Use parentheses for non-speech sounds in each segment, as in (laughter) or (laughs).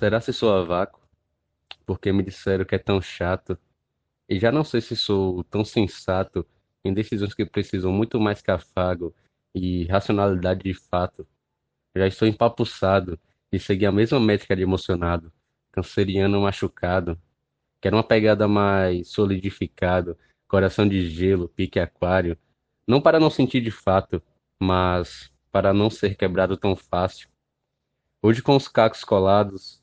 Será se sou a vácuo? Porque me disseram que é tão chato. E já não sei se sou tão sensato em decisões que precisam muito mais que afago e racionalidade de fato. Já estou empapuçado de seguir a mesma métrica de emocionado, canceriano machucado. Quero uma pegada mais solidificado, coração de gelo, pique aquário. Não para não sentir de fato, mas para não ser quebrado tão fácil. Hoje com os cacos colados,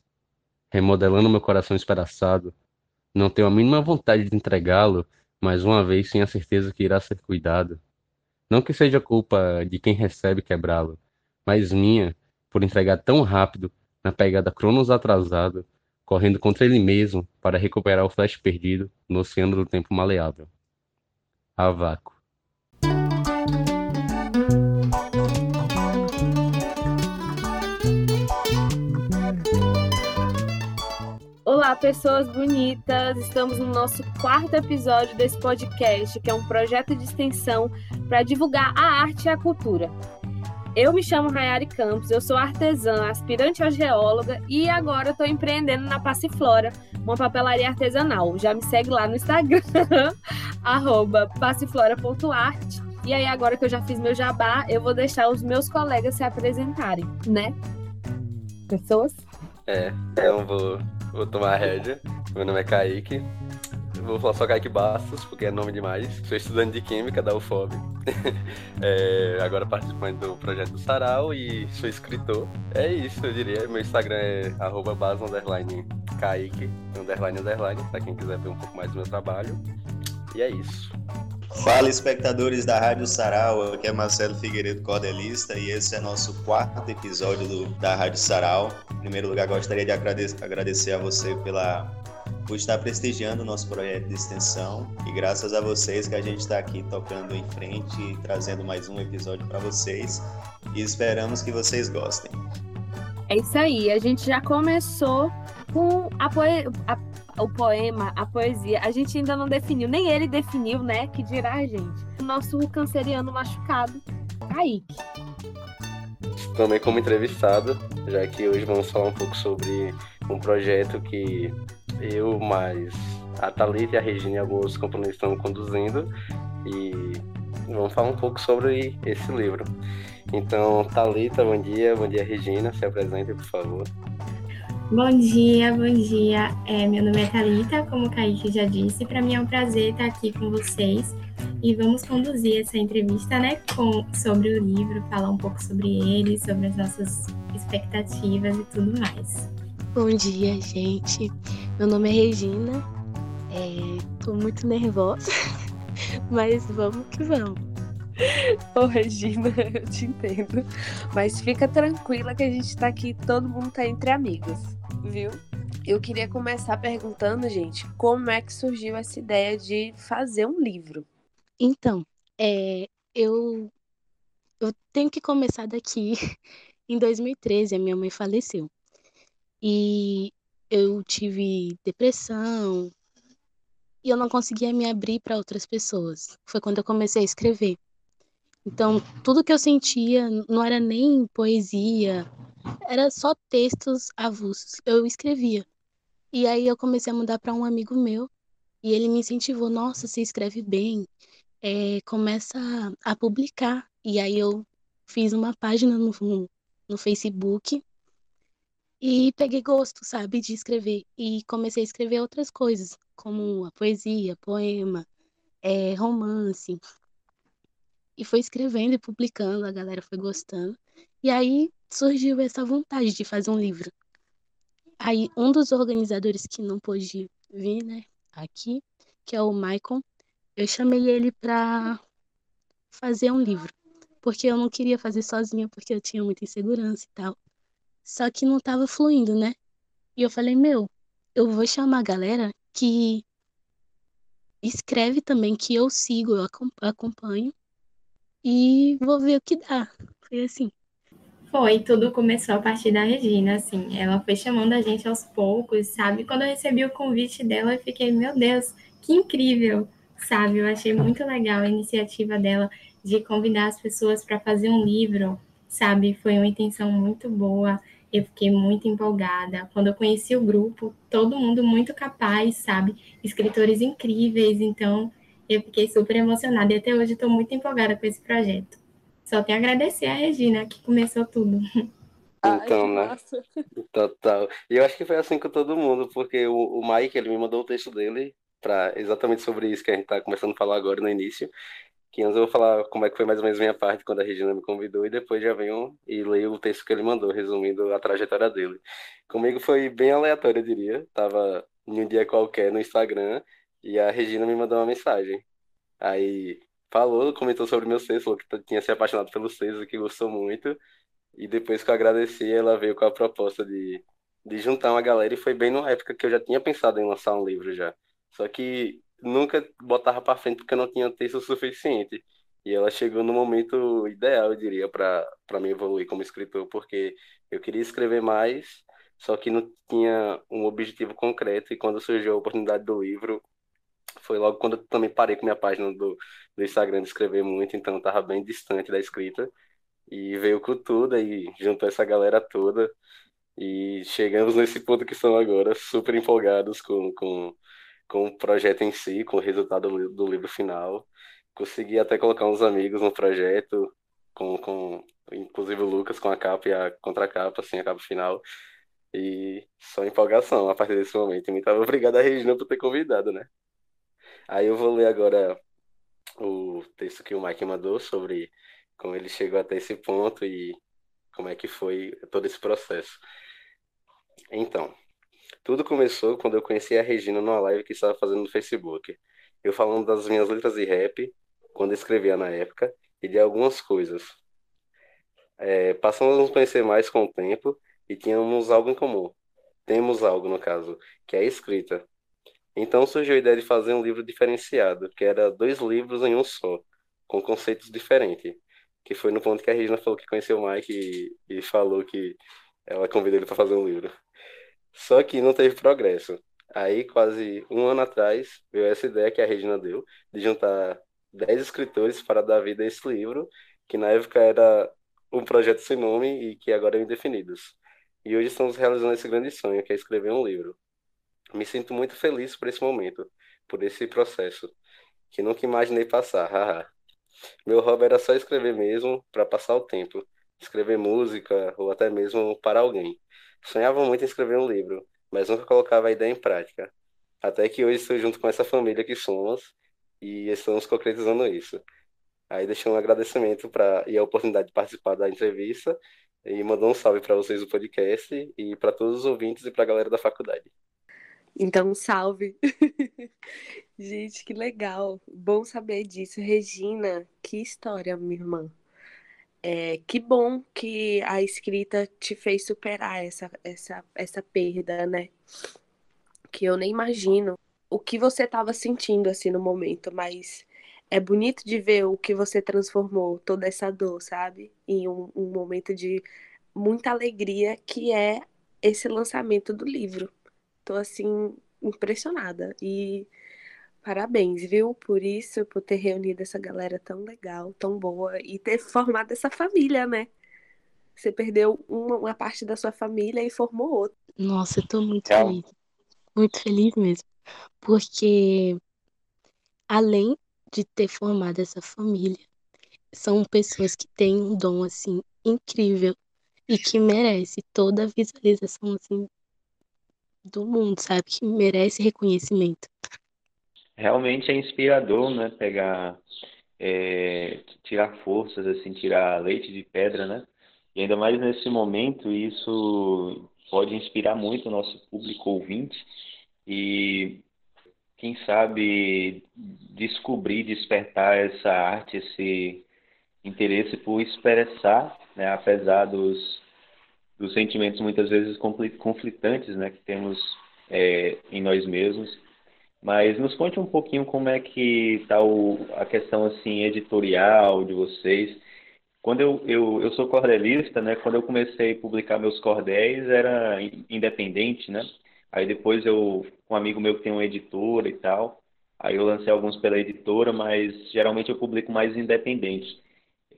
remodelando meu coração espedaçado, não tenho a mínima vontade de entregá-lo, mais uma vez sem a certeza que irá ser cuidado. Não que seja culpa de quem recebe quebrá-lo, mas minha, por entregar tão rápido, na pegada cronos atrasado, correndo contra ele mesmo para recuperar o flash perdido no oceano do tempo maleável. A vácuo. Pessoas bonitas! Estamos no nosso quarto episódio desse podcast, que é um projeto de extensão para divulgar a arte e a cultura. Eu me chamo Rayari Campos, eu sou artesã, aspirante a geóloga e agora estou empreendendo na Passiflora, uma papelaria artesanal. Já me segue lá no Instagram, (laughs) passiflora.arte. E aí, agora que eu já fiz meu jabá, eu vou deixar os meus colegas se apresentarem, né? Pessoas? É, então vou, vou tomar a rédea. Meu nome é Kaique. Vou falar só Kaique Bastos, porque é nome demais. Sou estudante de Química da UFOB. (laughs) é, agora participante do projeto Sarau e sou escritor. É isso, eu diria. Meu Instagram é arroba underline, Kaique, underline, underline, pra quem quiser ver um pouco mais do meu trabalho. E é isso. Fala, espectadores da Rádio Sarau, aqui é Marcelo Figueiredo Cordelista e esse é nosso quarto episódio do, da Rádio Sarau. Em primeiro lugar, gostaria de agradecer, agradecer a você pela, por estar prestigiando o nosso projeto de extensão e graças a vocês que a gente está aqui tocando em frente e trazendo mais um episódio para vocês e esperamos que vocês gostem. É isso aí, a gente já começou com a, poe... a o poema, a poesia, a gente ainda não definiu, nem ele definiu, né? Que dirá a gente. O nosso canceriano machucado, Kaique. Também como entrevistado, já que hoje vamos falar um pouco sobre um projeto que eu, mais a Thalita e a Regina e alguns estão conduzindo e vamos falar um pouco sobre esse livro. Então, Thalita, bom dia, bom dia, Regina, se apresente, por favor. Bom dia, bom dia. É, meu nome é Thalita, como o Kaique já disse. Para mim é um prazer estar aqui com vocês e vamos conduzir essa entrevista né, com, sobre o livro, falar um pouco sobre ele, sobre as nossas expectativas e tudo mais. Bom dia, gente. Meu nome é Regina. Estou é, muito nervosa, (laughs) mas vamos que vamos. Ô, Regina, eu te entendo. Mas fica tranquila que a gente tá aqui, todo mundo tá entre amigos viu? Eu queria começar perguntando, gente, como é que surgiu essa ideia de fazer um livro? Então, é, eu, eu tenho que começar daqui. (laughs) Em 2013, a minha mãe faleceu. E eu tive depressão, e eu não conseguia me abrir para outras pessoas. Foi quando eu comecei a escrever. Então, tudo que eu sentia não era nem poesia, era só textos avulsos. Eu escrevia. E aí eu comecei a mudar para um amigo meu e ele me incentivou: Nossa, você escreve bem, é, começa a, a, publicar. E aí eu fiz uma página no, no Facebook e peguei gosto, sabe, de escrever. E comecei a escrever outras coisas, como a poesia, poema, é, romance. E foi escrevendo e publicando, a galera foi gostando. E aí surgiu essa vontade de fazer um livro. Aí um dos organizadores que não pôde vir, né, aqui, que é o Michael, eu chamei ele para fazer um livro, porque eu não queria fazer sozinha, porque eu tinha muita insegurança e tal. Só que não tava fluindo, né? E eu falei, meu, eu vou chamar a galera que escreve também, que eu sigo, eu acompanho, e vou ver o que dá. Foi assim. Foi, tudo começou a partir da Regina, assim. Ela foi chamando a gente aos poucos, sabe? Quando eu recebi o convite dela, eu fiquei, meu Deus, que incrível, sabe? Eu achei muito legal a iniciativa dela de convidar as pessoas para fazer um livro, sabe? Foi uma intenção muito boa. Eu fiquei muito empolgada. Quando eu conheci o grupo, todo mundo muito capaz, sabe? Escritores incríveis. Então, eu fiquei super emocionada e até hoje estou muito empolgada com esse projeto. Só tenho a agradecer a Regina, que começou tudo. Então, Ai, né? Total. E eu acho que foi assim com todo mundo, porque o, o Mike, ele me mandou o texto dele para exatamente sobre isso que a gente está começando a falar agora no início. Que antes eu vou falar como é que foi mais ou menos a minha parte quando a Regina me convidou e depois já venho e leio o texto que ele mandou, resumindo a trajetória dele. Comigo foi bem aleatório, eu diria. Tava em um dia qualquer no Instagram e a Regina me mandou uma mensagem. Aí falou, comentou sobre meu texto, falou que tinha se apaixonado pelo texto, que gostou muito. E depois que eu agradeci, ela veio com a proposta de, de juntar uma galera e foi bem numa época que eu já tinha pensado em lançar um livro já. Só que nunca botava para frente porque eu não tinha texto suficiente. E ela chegou no momento ideal, eu diria, para para me evoluir como escritor, porque eu queria escrever mais, só que não tinha um objetivo concreto. E quando surgiu a oportunidade do livro, foi logo quando eu também parei com minha página do, do Instagram de escrever muito, então eu tava bem distante da escrita. E veio com tudo e juntou essa galera toda. E chegamos nesse ponto que estão agora, super empolgados com, com com o projeto em si, com o resultado do, do livro final. Consegui até colocar uns amigos no projeto, com, com inclusive o Lucas com a capa e a contracapa, assim, a capa final. E só empolgação a partir desse momento. Muito obrigado a Regina por ter convidado, né? Aí eu vou ler agora o texto que o Mike mandou sobre como ele chegou até esse ponto e como é que foi todo esse processo. Então, tudo começou quando eu conheci a Regina numa live que estava fazendo no Facebook. Eu falando das minhas letras de rap, quando escrevia na época, e de algumas coisas. É, passamos a nos conhecer mais com o tempo e tínhamos algo em comum. Temos algo, no caso, que é a escrita. Então surgiu a ideia de fazer um livro diferenciado, que era dois livros em um só, com conceitos diferentes. Que foi no ponto que a Regina falou que conheceu o Mike e, e falou que ela convidou ele para fazer um livro. Só que não teve progresso. Aí, quase um ano atrás, veio essa ideia que a Regina deu, de juntar 10 escritores para dar vida a esse livro, que na época era um projeto sem nome e que agora é indefinidos. E hoje estamos realizando esse grande sonho, que é escrever um livro. Me sinto muito feliz por esse momento, por esse processo, que nunca imaginei passar, (laughs) haha. Meu hobby era só escrever mesmo, para passar o tempo, escrever música ou até mesmo para alguém. Sonhava muito em escrever um livro, mas nunca colocava a ideia em prática. Até que hoje estou junto com essa família que somos e estamos concretizando isso. Aí deixei um agradecimento para e a oportunidade de participar da entrevista e mandou um salve para vocês do podcast e para todos os ouvintes e para a galera da faculdade. Então, salve! (laughs) Gente, que legal! Bom saber disso. Regina, que história, minha irmã. É, que bom que a escrita te fez superar essa, essa, essa perda, né? Que eu nem imagino o que você estava sentindo assim no momento, mas é bonito de ver o que você transformou, toda essa dor, sabe? Em um, um momento de muita alegria que é esse lançamento do livro. Tô assim impressionada e Parabéns, viu? Por isso, por ter reunido essa galera tão legal, tão boa e ter formado essa família, né? Você perdeu uma, uma parte da sua família e formou outra. Nossa, eu tô muito é. feliz. Muito feliz mesmo. Porque além de ter formado essa família, são pessoas que têm um dom assim incrível e que merece toda a visualização assim do mundo, sabe? Que merece reconhecimento realmente é inspirador, né? Pegar, é, tirar forças, assim, tirar leite de pedra, né? E ainda mais nesse momento, isso pode inspirar muito o nosso público ouvinte e, quem sabe, descobrir, despertar essa arte, esse interesse por expressar, né? Apesar dos, dos sentimentos muitas vezes conflitantes, né? Que temos é, em nós mesmos mas nos conte um pouquinho como é que está a questão assim editorial de vocês. Quando eu, eu, eu sou cordelista, né? Quando eu comecei a publicar meus cordéis era independente, né? Aí depois eu, um amigo meu que tem uma editora e tal, aí eu lancei alguns pela editora, mas geralmente eu publico mais independente.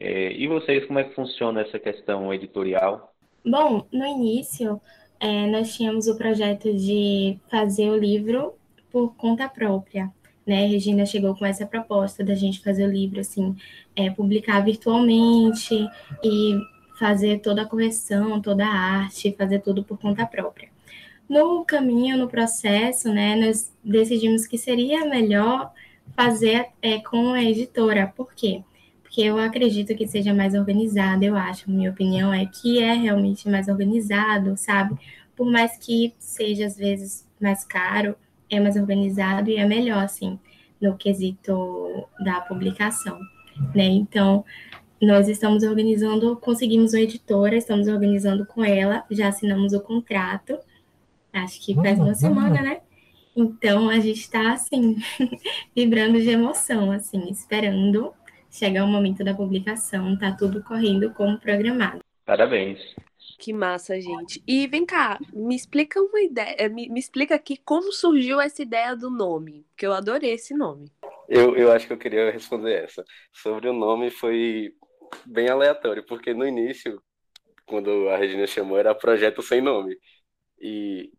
É, e vocês, como é que funciona essa questão editorial? Bom, no início, é, nós tínhamos o projeto de fazer o livro por conta própria. Né? A Regina chegou com essa proposta da gente fazer o livro, assim, é, publicar virtualmente e fazer toda a correção, toda a arte, fazer tudo por conta própria. No caminho, no processo, né, nós decidimos que seria melhor fazer é, com a editora. Por quê? Porque eu acredito que seja mais organizado, eu acho, minha opinião é que é realmente mais organizado, sabe? Por mais que seja às vezes mais caro, é mais organizado e é melhor, assim, no quesito da publicação, né? Então, nós estamos organizando, conseguimos uma editora, estamos organizando com ela, já assinamos o contrato, acho que faz uma semana, né? Então, a gente está, assim, (laughs) vibrando de emoção, assim, esperando chegar o momento da publicação, tá tudo correndo como programado. Parabéns. Que massa, gente. E vem cá, me explica uma ideia, eh, me, me explica aqui como surgiu essa ideia do nome, que eu adorei esse nome. Eu, eu acho que eu queria responder essa. Sobre o nome foi bem aleatório, porque no início, quando a Regina chamou, era Projeto Sem Nome. E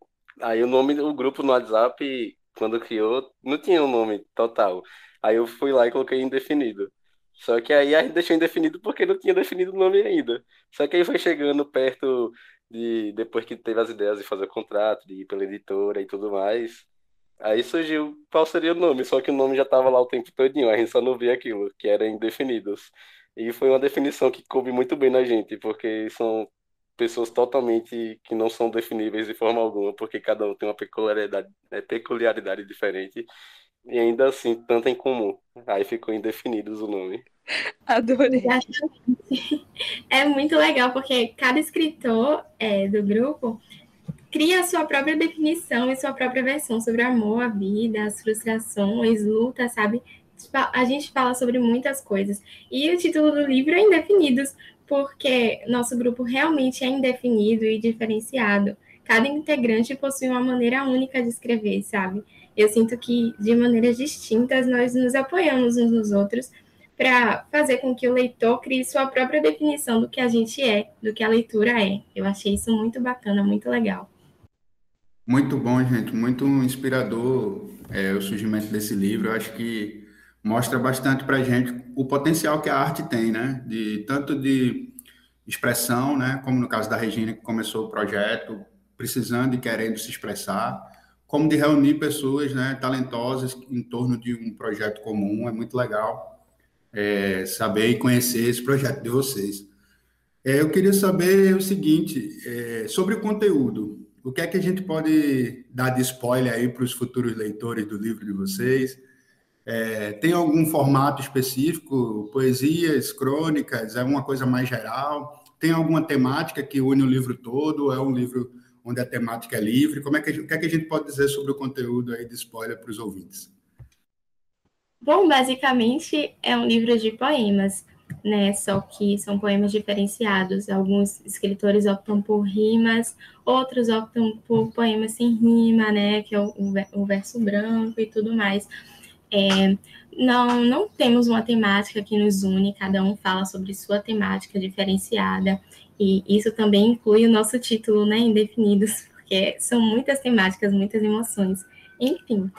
aí o nome do grupo no WhatsApp, quando criou, não tinha um nome total. Aí eu fui lá e coloquei indefinido. Só que aí a gente deixou indefinido porque não tinha definido o nome ainda. Só que aí foi chegando perto de. Depois que teve as ideias de fazer o contrato, de ir pela editora e tudo mais. Aí surgiu qual seria o nome, só que o nome já estava lá o tempo todinho, a gente só não via aquilo, que era indefinidos. E foi uma definição que coube muito bem na gente, porque são pessoas totalmente que não são definíveis de forma alguma, porque cada um tem uma peculiaridade, é, peculiaridade diferente e ainda assim tanto em comum. Aí ficou indefinidos o nome. Adorei. (laughs) É muito legal porque cada escritor é, do grupo cria a sua própria definição e sua própria versão sobre o amor, a vida, as frustrações, lutas, sabe? Tipo, a gente fala sobre muitas coisas. E o título do livro é Indefinidos, porque nosso grupo realmente é indefinido e diferenciado. Cada integrante possui uma maneira única de escrever, sabe? Eu sinto que, de maneiras distintas, nós nos apoiamos uns nos outros para fazer com que o leitor crie sua própria definição do que a gente é, do que a leitura é. Eu achei isso muito bacana, muito legal. Muito bom, gente, muito inspirador é, o surgimento desse livro. Eu acho que mostra bastante para gente o potencial que a arte tem, né? De tanto de expressão, né? Como no caso da Regina que começou o projeto, precisando e querendo se expressar, como de reunir pessoas né, talentosas em torno de um projeto comum. É muito legal é, saber e conhecer esse projeto de vocês. É, eu queria saber o seguinte, é, sobre o conteúdo. O que é que a gente pode dar de spoiler aí para os futuros leitores do livro de vocês? É, tem algum formato específico? Poesias, crônicas? É uma coisa mais geral? Tem alguma temática que une o livro todo? É um livro onde a temática é livre. Como é que, o que, é que a gente pode dizer sobre o conteúdo aí de spoiler para os ouvintes? Bom, basicamente é um livro de poemas, né? Só que são poemas diferenciados. Alguns escritores optam por rimas, outros optam por poemas sem rima, né? Que é o, o verso branco e tudo mais. É, não, não temos uma temática que nos une, cada um fala sobre sua temática diferenciada. E isso também inclui o nosso título, né, Indefinidos, porque são muitas temáticas, muitas emoções. Enfim,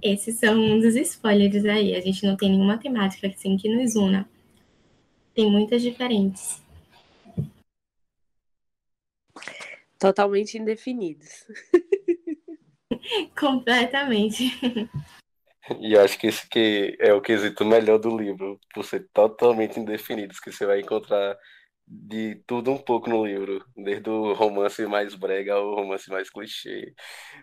esses são um dos spoilers aí. A gente não tem nenhuma temática assim, que nos una. Tem muitas diferentes. Totalmente indefinidos. (laughs) Completamente. E acho que esse que é o quesito melhor do livro, por ser totalmente indefinidos, que você vai encontrar de tudo um pouco no livro, desde o romance mais brega ao romance mais clichê,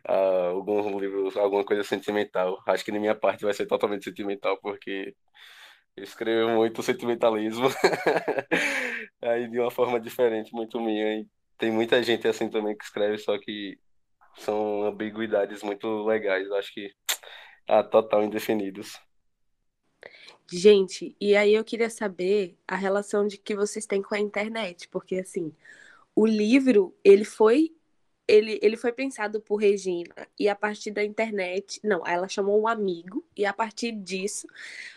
a alguns livros, alguma coisa sentimental. Acho que na minha parte vai ser totalmente sentimental, porque eu escrevo muito sentimentalismo, (laughs) aí de uma forma diferente, muito minha. E tem muita gente assim também que escreve, só que são ambiguidades muito legais. Acho que a total indefinidos. Gente, e aí eu queria saber a relação de que vocês têm com a internet, porque assim, o livro, ele foi ele, ele foi pensado por Regina e a partir da internet, não, ela chamou um amigo e a partir disso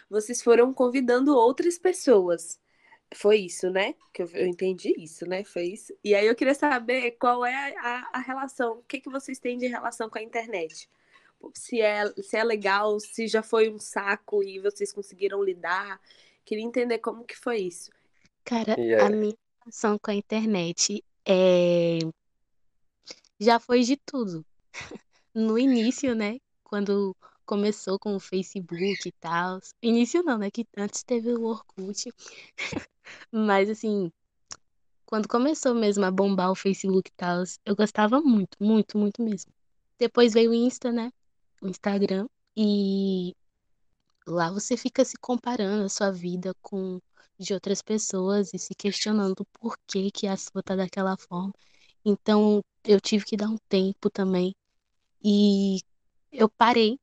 vocês foram convidando outras pessoas. Foi isso, né? Que eu, eu, entendi isso, né? Foi isso. E aí eu queria saber qual é a, a relação, o que, que vocês têm de relação com a internet? Se é, se é legal, se já foi um saco e vocês conseguiram lidar. Queria entender como que foi isso. Cara, a minha relação com a internet é... já foi de tudo. (laughs) No início, né? Quando começou com o Facebook e tal. Início não, né? Que antes teve o Orkut. (laughs) Mas assim, quando começou mesmo a bombar o Facebook e tal, eu gostava muito, muito, muito mesmo. Depois veio o Insta, né? O Instagram. E lá você fica se comparando a sua vida com de outras pessoas e se questionando por que que a sua tá daquela forma. Então, eu tive que dar um tempo também. E eu parei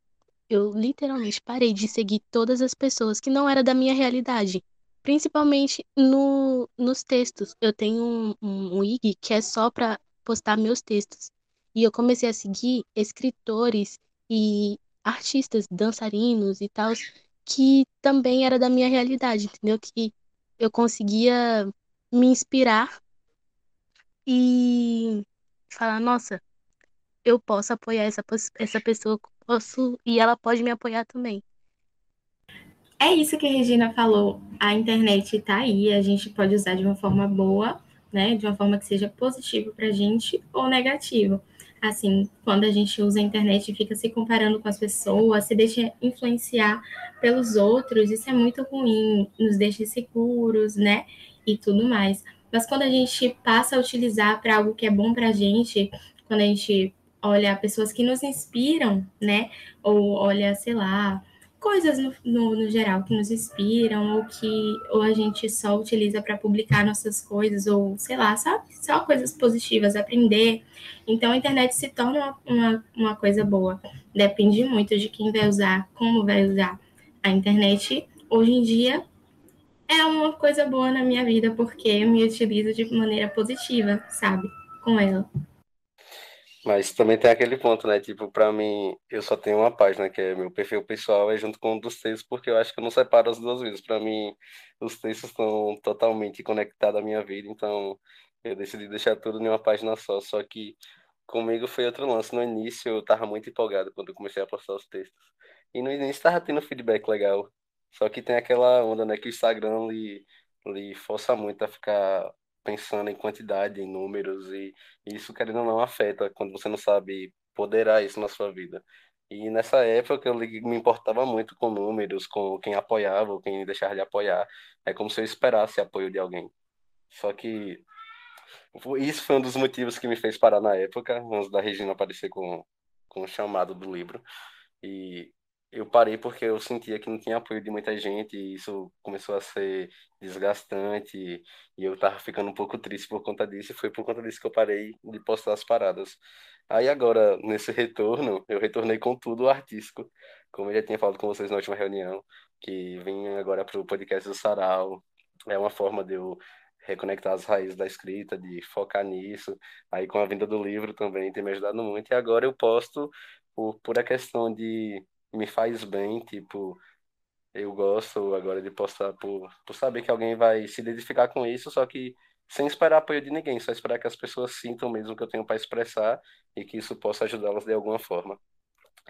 eu literalmente parei de seguir todas as pessoas que não era da minha realidade. Principalmente no, nos textos. Eu tenho um, um, um IG que é só para postar meus textos. E eu comecei a seguir escritores e artistas, dançarinos e tal, que também era da minha realidade, entendeu? Que eu conseguia me inspirar e falar, nossa, eu posso apoiar essa, essa pessoa posso e ela pode me apoiar também. É isso que a Regina falou. A internet está aí, a gente pode usar de uma forma boa, né? De uma forma que seja positiva para a gente ou negativo. Assim, quando a gente usa a internet e fica se comparando com as pessoas, se deixa influenciar pelos outros, isso é muito ruim, nos deixa seguros, né? E tudo mais. Mas quando a gente passa a utilizar para algo que é bom para a gente, quando a gente olha pessoas que nos inspiram, né? Ou olha, sei lá, coisas no, no, no, geral que nos inspiram ou que ou a gente só utiliza para publicar nossas coisas ou sei lá, só, só coisas positivas, aprender. Então a internet se torna uma, uma, uma coisa boa. Depende muito de quem vai usar, como vai usar. A internet hoje em dia é uma coisa boa na minha vida porque eu me utilizo de maneira positiva, sabe? Com ela. Mas também tem aquele ponto, né? Tipo, pra mim, eu só tenho uma página, que é meu perfil pessoal, é junto com um dos textos, porque eu acho que eu não separo as duas vezes. Pra mim, os textos estão totalmente conectados à minha vida, então eu decidi deixar tudo em uma página só. Só que comigo foi outro lance. No início, eu tava muito empolgado quando eu comecei a postar os textos. E no início tava tendo feedback legal. Só que tem aquela onda, né? Que o Instagram lhe, lhe força muito a ficar pensando em quantidade, em números, e, isso, querendo ou não, afeta quando você não sabe poderar isso na sua vida. E nessa época eu me importava muito com números, com quem apoiava quem deixava de apoiar. É como se eu esperasse apoio de alguém. Só que isso foi um dos motivos que me fez parar na época, antes da Regina aparecer com, com o chamado do livro. E eu parei porque eu sentia que não tinha apoio de muita gente e isso começou a ser desgastante e eu tava ficando um pouco triste por conta disso e foi por conta disso que eu parei de postar as paradas. Aí agora, nesse retorno, eu retornei com tudo artístico, como eu já tinha falado com vocês na última reunião, que vim agora para o podcast do Sarau. É uma forma de eu reconectar as raízes da escrita, de focar nisso. Aí com a vinda do livro também tem me ajudado muito. E agora eu posto por pura questão de me faz bem, tipo, eu gosto agora de postar por, por saber que alguém vai se identificar com isso, só que sem esperar apoio de ninguém, só esperar que as pessoas sintam mesmo que eu tenho para expressar e que isso possa ajudá-las de alguma forma.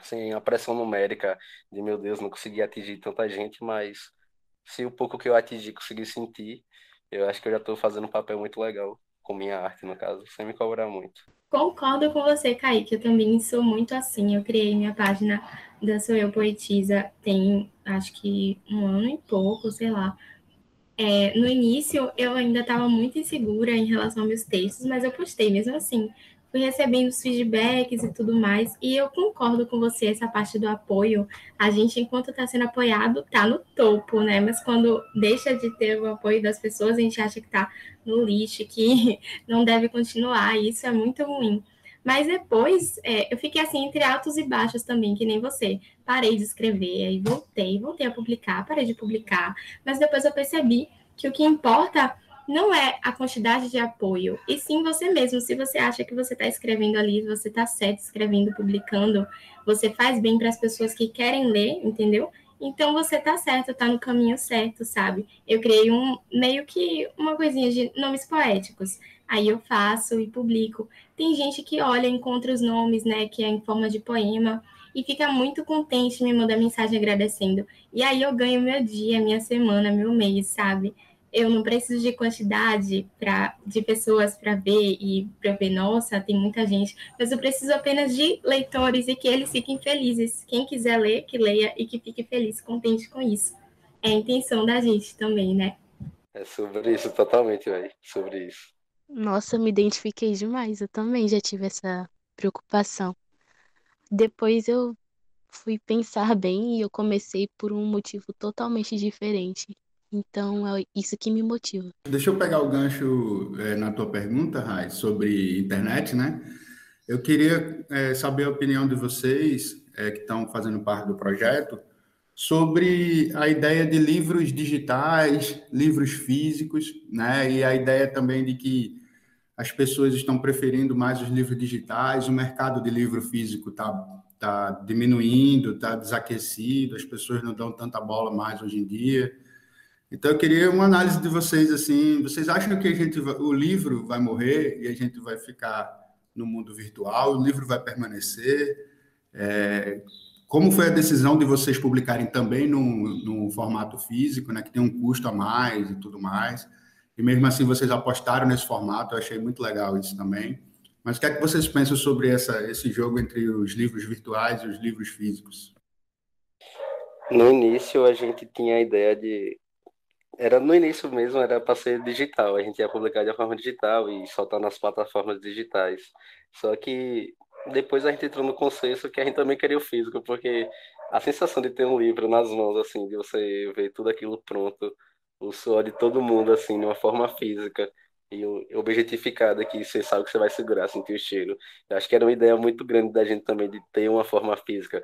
Sem a pressão numérica de, meu Deus, não consegui atingir tanta gente, mas se o pouco que eu atingi conseguir sentir, eu acho que eu já estou fazendo um papel muito legal com minha arte, no caso, sem me cobrar muito. Concordo com você, Kaique. Eu também sou muito assim. Eu criei minha página da Sou Eu Poetisa tem, acho que um ano e pouco, sei lá. É, no início, eu ainda estava muito insegura em relação aos meus textos, mas eu postei mesmo assim fui recebendo os feedbacks e tudo mais. E eu concordo com você, essa parte do apoio. A gente, enquanto está sendo apoiado, está no topo, né? Mas quando deixa de ter o apoio das pessoas, a gente acha que está no lixo, que (laughs) não deve continuar. E isso é muito ruim. Mas depois é, eu fiquei assim entre altos e baixos também, que nem você. Parei de escrever, aí voltei, voltei a publicar, parei de publicar. Mas depois eu percebi que o que importa não é a quantidade de apoio, e sim você mesmo. Se você acha que você está escrevendo ali, você está certo escrevendo, publicando, você faz bem para as pessoas que querem ler, entendeu? Então você tá certo, tá no caminho certo, sabe? Eu criei um meio que uma coisinha de nomes poéticos. Aí eu faço e publico. Tem gente que olha, encontra os nomes, né, que é em forma de poema e fica muito contente, me manda mensagem agradecendo. E aí eu ganho meu dia, minha semana, meu mês, sabe? Eu não preciso de quantidade pra, de pessoas para ver e para ver, nossa, tem muita gente, mas eu preciso apenas de leitores e que eles fiquem felizes. Quem quiser ler, que leia e que fique feliz, contente com isso. É a intenção da gente também, né? É sobre isso, totalmente, velho. Sobre isso. Nossa, me identifiquei demais. Eu também já tive essa preocupação. Depois eu fui pensar bem e eu comecei por um motivo totalmente diferente. Então é isso que me motiva. Deixa eu pegar o gancho é, na tua pergunta, Rai, sobre internet, né? Eu queria é, saber a opinião de vocês é, que estão fazendo parte do projeto sobre a ideia de livros digitais, livros físicos, né? E a ideia também de que as pessoas estão preferindo mais os livros digitais, o mercado de livro físico está tá diminuindo, está desaquecido, as pessoas não dão tanta bola mais hoje em dia. Então eu queria uma análise de vocês assim, vocês acham que a gente o livro vai morrer e a gente vai ficar no mundo virtual, o livro vai permanecer? É, como foi a decisão de vocês publicarem também no formato físico, né, que tem um custo a mais e tudo mais? E mesmo assim vocês apostaram nesse formato, eu achei muito legal isso também. Mas o que é que vocês pensam sobre essa, esse jogo entre os livros virtuais e os livros físicos? No início a gente tinha a ideia de era no início mesmo, era para ser digital. A gente ia publicar de forma digital e soltar nas plataformas digitais. Só que depois a gente entrou no consenso que a gente também queria o físico, porque a sensação de ter um livro nas mãos, assim, de você ver tudo aquilo pronto, o suor de todo mundo, assim, de uma forma física e objetificada, que você sabe que você vai segurar, sentir o cheiro. Eu acho que era uma ideia muito grande da gente também de ter uma forma física,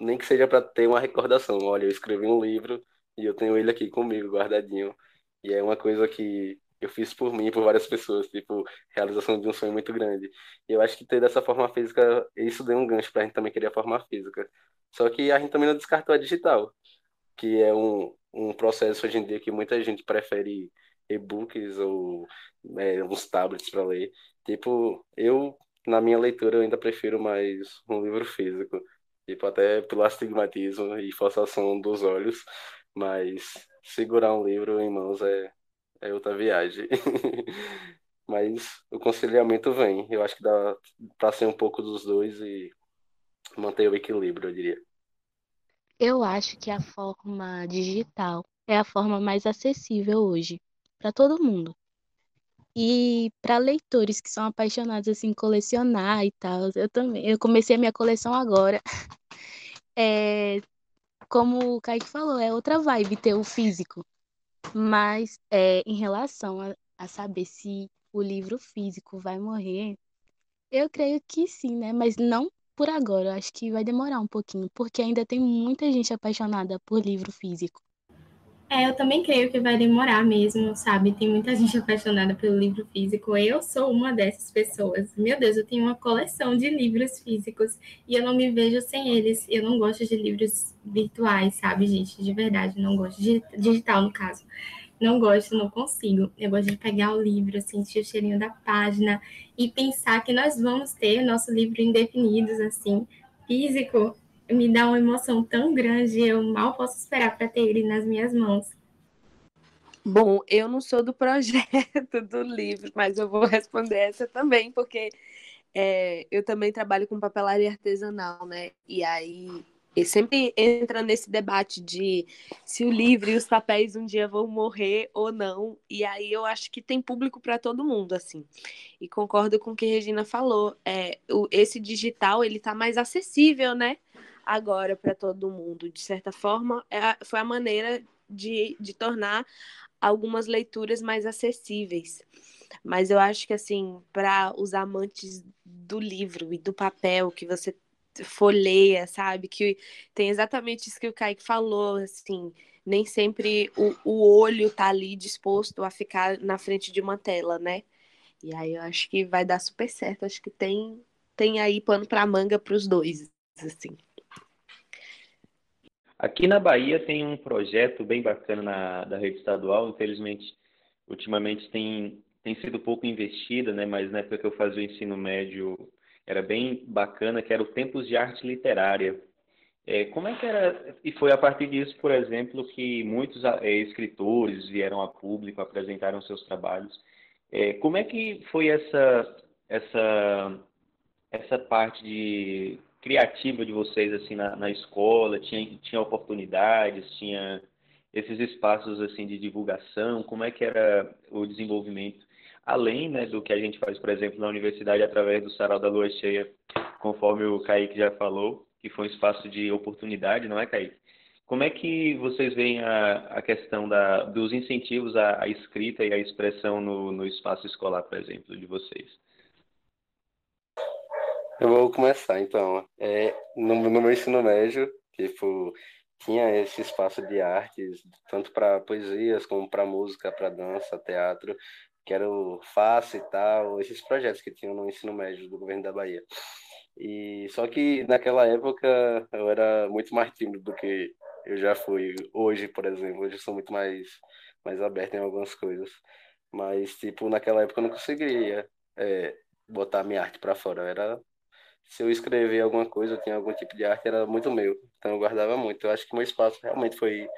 nem que seja para ter uma recordação. Olha, eu escrevi um livro e eu tenho ele aqui comigo, guardadinho. E é uma coisa que eu fiz por mim por várias pessoas, tipo, realização de um sonho muito grande. E eu acho que ter dessa forma física, isso deu um gancho pra gente também querer a forma física. Só que a gente também não descartou a digital, que é um, um processo hoje em dia que muita gente prefere e-books ou é, uns tablets para ler. Tipo, eu, na minha leitura, eu ainda prefiro mais um livro físico. Tipo, até pelo astigmatismo e forçação dos olhos. Mas segurar um livro em mãos é, é outra viagem. (laughs) Mas o conciliamento vem. Eu acho que dá para ser um pouco dos dois e manter o equilíbrio, eu diria. Eu acho que a forma digital é a forma mais acessível hoje para todo mundo. E para leitores que são apaixonados assim colecionar e tal, eu também. Eu comecei a minha coleção agora. (laughs) É, como o Kaique falou, é outra vibe ter o físico. Mas é, em relação a, a saber se o livro físico vai morrer, eu creio que sim, né? Mas não por agora. Eu acho que vai demorar um pouquinho, porque ainda tem muita gente apaixonada por livro físico. É, eu também creio que vai demorar mesmo, sabe? Tem muita (laughs) gente apaixonada pelo livro físico. Eu sou uma dessas pessoas. Meu Deus, eu tenho uma coleção de livros físicos e eu não me vejo sem eles. Eu não gosto de livros virtuais, sabe, gente? De verdade, não gosto digital, no caso. Não gosto, não consigo. Eu gosto de pegar o livro, sentir o cheirinho da página e pensar que nós vamos ter nosso livro indefinidos, assim, físico me dá uma emoção tão grande, eu mal posso esperar para ter ele nas minhas mãos. Bom, eu não sou do projeto do livro, mas eu vou responder essa também, porque é, eu também trabalho com papelaria artesanal, né? E aí e sempre entra nesse debate de se o livro e os papéis um dia vão morrer ou não. E aí eu acho que tem público para todo mundo, assim. E concordo com o que a Regina falou. É, o, esse digital ele tá mais acessível, né? Agora para todo mundo. De certa forma, é, foi a maneira de, de tornar algumas leituras mais acessíveis. Mas eu acho que, assim, para os amantes do livro e do papel que você folheia, sabe? Que tem exatamente isso que o Kaique falou, assim, nem sempre o, o olho tá ali disposto a ficar na frente de uma tela, né? E aí eu acho que vai dar super certo. Acho que tem, tem aí pano para manga para os dois, assim. Aqui na Bahia tem um projeto bem bacana na, da rede estadual, infelizmente, ultimamente tem, tem sido pouco investida, né? mas na época que eu fazia o ensino médio era bem bacana, que era o Tempos de Arte Literária. É, como é que era? E foi a partir disso, por exemplo, que muitos é, escritores vieram a público, apresentaram seus trabalhos. É, como é que foi essa essa essa parte de criativa de vocês assim na, na escola? Tinha tinha oportunidades, tinha esses espaços assim de divulgação? Como é que era o desenvolvimento? Além né, do que a gente faz, por exemplo, na universidade através do Sarau da Lua Cheia, conforme o Kaique já falou, que foi um espaço de oportunidade, não é, Kaique? Como é que vocês veem a, a questão da, dos incentivos à, à, escrita e à expressão no, no espaço escolar, por exemplo, de vocês? Eu vou começar, então. É, no, no meu ensino médio, tipo, tinha esse espaço de artes, tanto para poesias, como para música, para dança, teatro, que era o FACE e tal, esses projetos que tinham no ensino médio do governo da Bahia. E só que naquela época eu era muito mais tímido do que eu já fui hoje, por exemplo. Hoje eu sou muito mais mais aberto em algumas coisas. Mas tipo, naquela época eu não conseguia é, botar minha arte para fora. Era se eu escrever alguma coisa, tinha algum tipo de arte, era muito meu. Então eu guardava muito. Eu acho que meu espaço realmente foi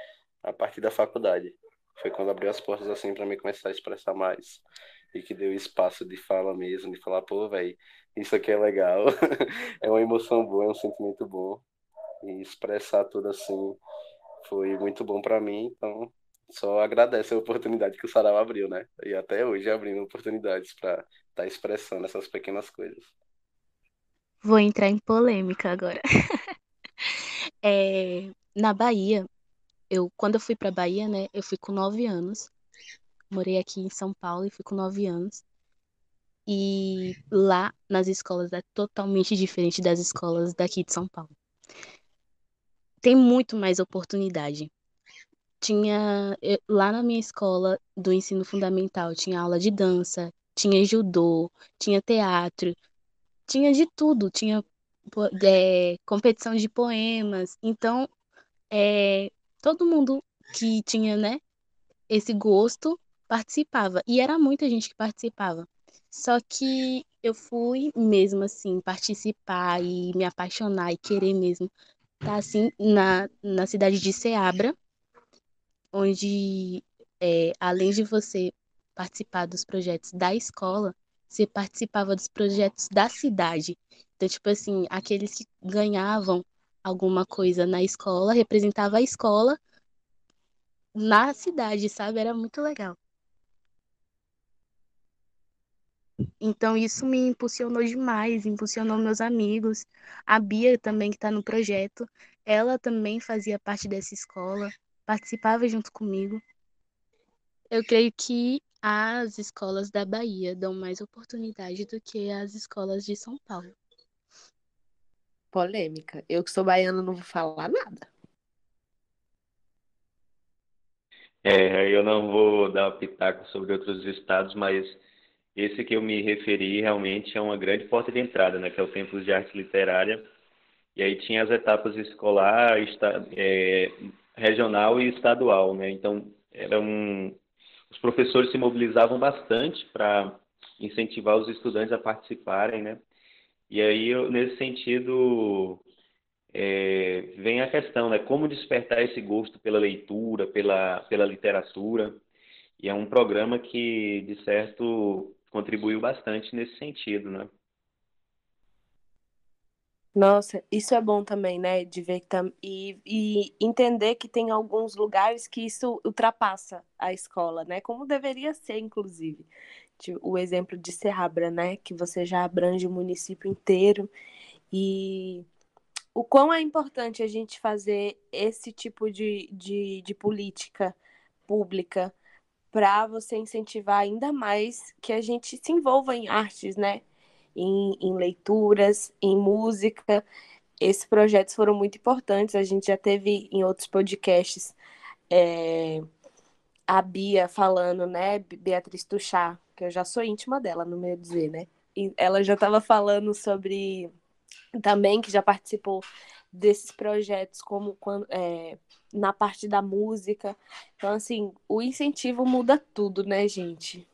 a partir da faculdade. Foi quando abriu as portas assim para mim começar a expressar mais e que deu espaço de fala mesmo, de falar, pô, velho, isso aqui é legal, (laughs) é uma emoção boa, é um sentimento bom. E expressar tudo assim foi muito bom para mim, então só agradece a oportunidade que o Sarau abriu, né? E até hoje abrindo oportunidades para estar tá expressando essas pequenas coisas. Vou entrar em polêmica agora. (laughs) é, na Bahia, eu quando eu fui para Bahia, né? Eu fui com nove anos. Morei aqui em São Paulo e fui com nove anos. E lá nas escolas é totalmente diferente das escolas daqui de São Paulo. Tem muito mais oportunidade. Tinha lá na minha escola do ensino fundamental, tinha aula de dança, tinha judô, tinha teatro, tinha de tudo, tinha é, competição de poemas. Então, é, todo mundo que tinha, né, esse gosto participava. E era muita gente que participava. Só que eu fui mesmo assim participar e me apaixonar e querer mesmo estar tá, assim na, na cidade de Ceabra, onde é, além de você participar dos projetos da escola, você participava dos projetos da cidade. Então, tipo assim, aqueles que ganhavam alguma coisa na escola, representava a escola na cidade, sabe? Era muito legal. Então isso me impulsionou demais, impulsionou meus amigos. A Bia também que está no projeto, ela também fazia parte dessa escola, participava junto comigo. Eu creio que as escolas da Bahia dão mais oportunidade do que as escolas de São Paulo. Polêmica. Eu que sou baiana não vou falar nada. É, eu não vou dar pitaco sobre outros estados, mas esse que eu me referi realmente é uma grande porta de entrada, né, que é o Tempos de Arte Literária. E aí tinha as etapas escolar, esta, é, regional e estadual, né? Então, era um, os professores se mobilizavam bastante para incentivar os estudantes a participarem, né? E aí, eu, nesse sentido, é, vem a questão, né? Como despertar esse gosto pela leitura, pela, pela literatura. E é um programa que, de certo, contribuiu bastante nesse sentido, né? Nossa, isso é bom também, né? De ver que tam... e, e entender que tem alguns lugares que isso ultrapassa a escola, né? Como deveria ser, inclusive. O exemplo de Serrabra, né? Que você já abrange o município inteiro. E o quão é importante a gente fazer esse tipo de, de, de política pública para você incentivar ainda mais que a gente se envolva em artes, né? Em, em leituras, em música. Esses projetos foram muito importantes. A gente já teve em outros podcasts é, a Bia falando, né? Beatriz Tuchá, que eu já sou íntima dela, no meio dizer, né? E ela já estava falando sobre também que já participou desses projetos, como quando, é, na parte da música. Então, assim, o incentivo muda tudo, né, gente?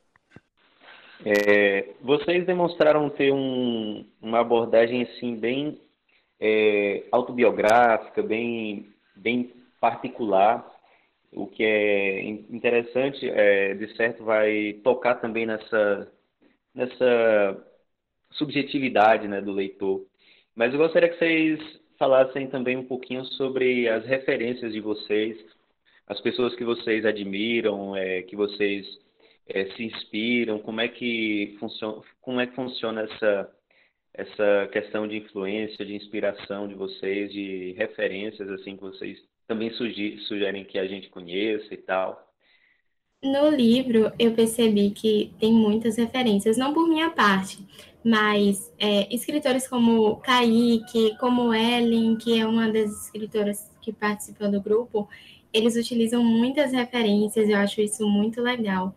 É, vocês demonstraram ter um, uma abordagem assim bem é, autobiográfica, bem, bem particular, o que é interessante, é, de certo, vai tocar também nessa, nessa subjetividade né, do leitor. Mas eu gostaria que vocês falassem também um pouquinho sobre as referências de vocês, as pessoas que vocês admiram, é, que vocês é, se inspiram, como é que funciona, como é que funciona essa essa questão de influência, de inspiração de vocês, de referências assim que vocês também sugerem que a gente conheça e tal. No livro, eu percebi que tem muitas referências, não por minha parte, mas é, escritores como Kaique, como Ellen, que é uma das escritoras que participam do grupo, eles utilizam muitas referências, eu acho isso muito legal.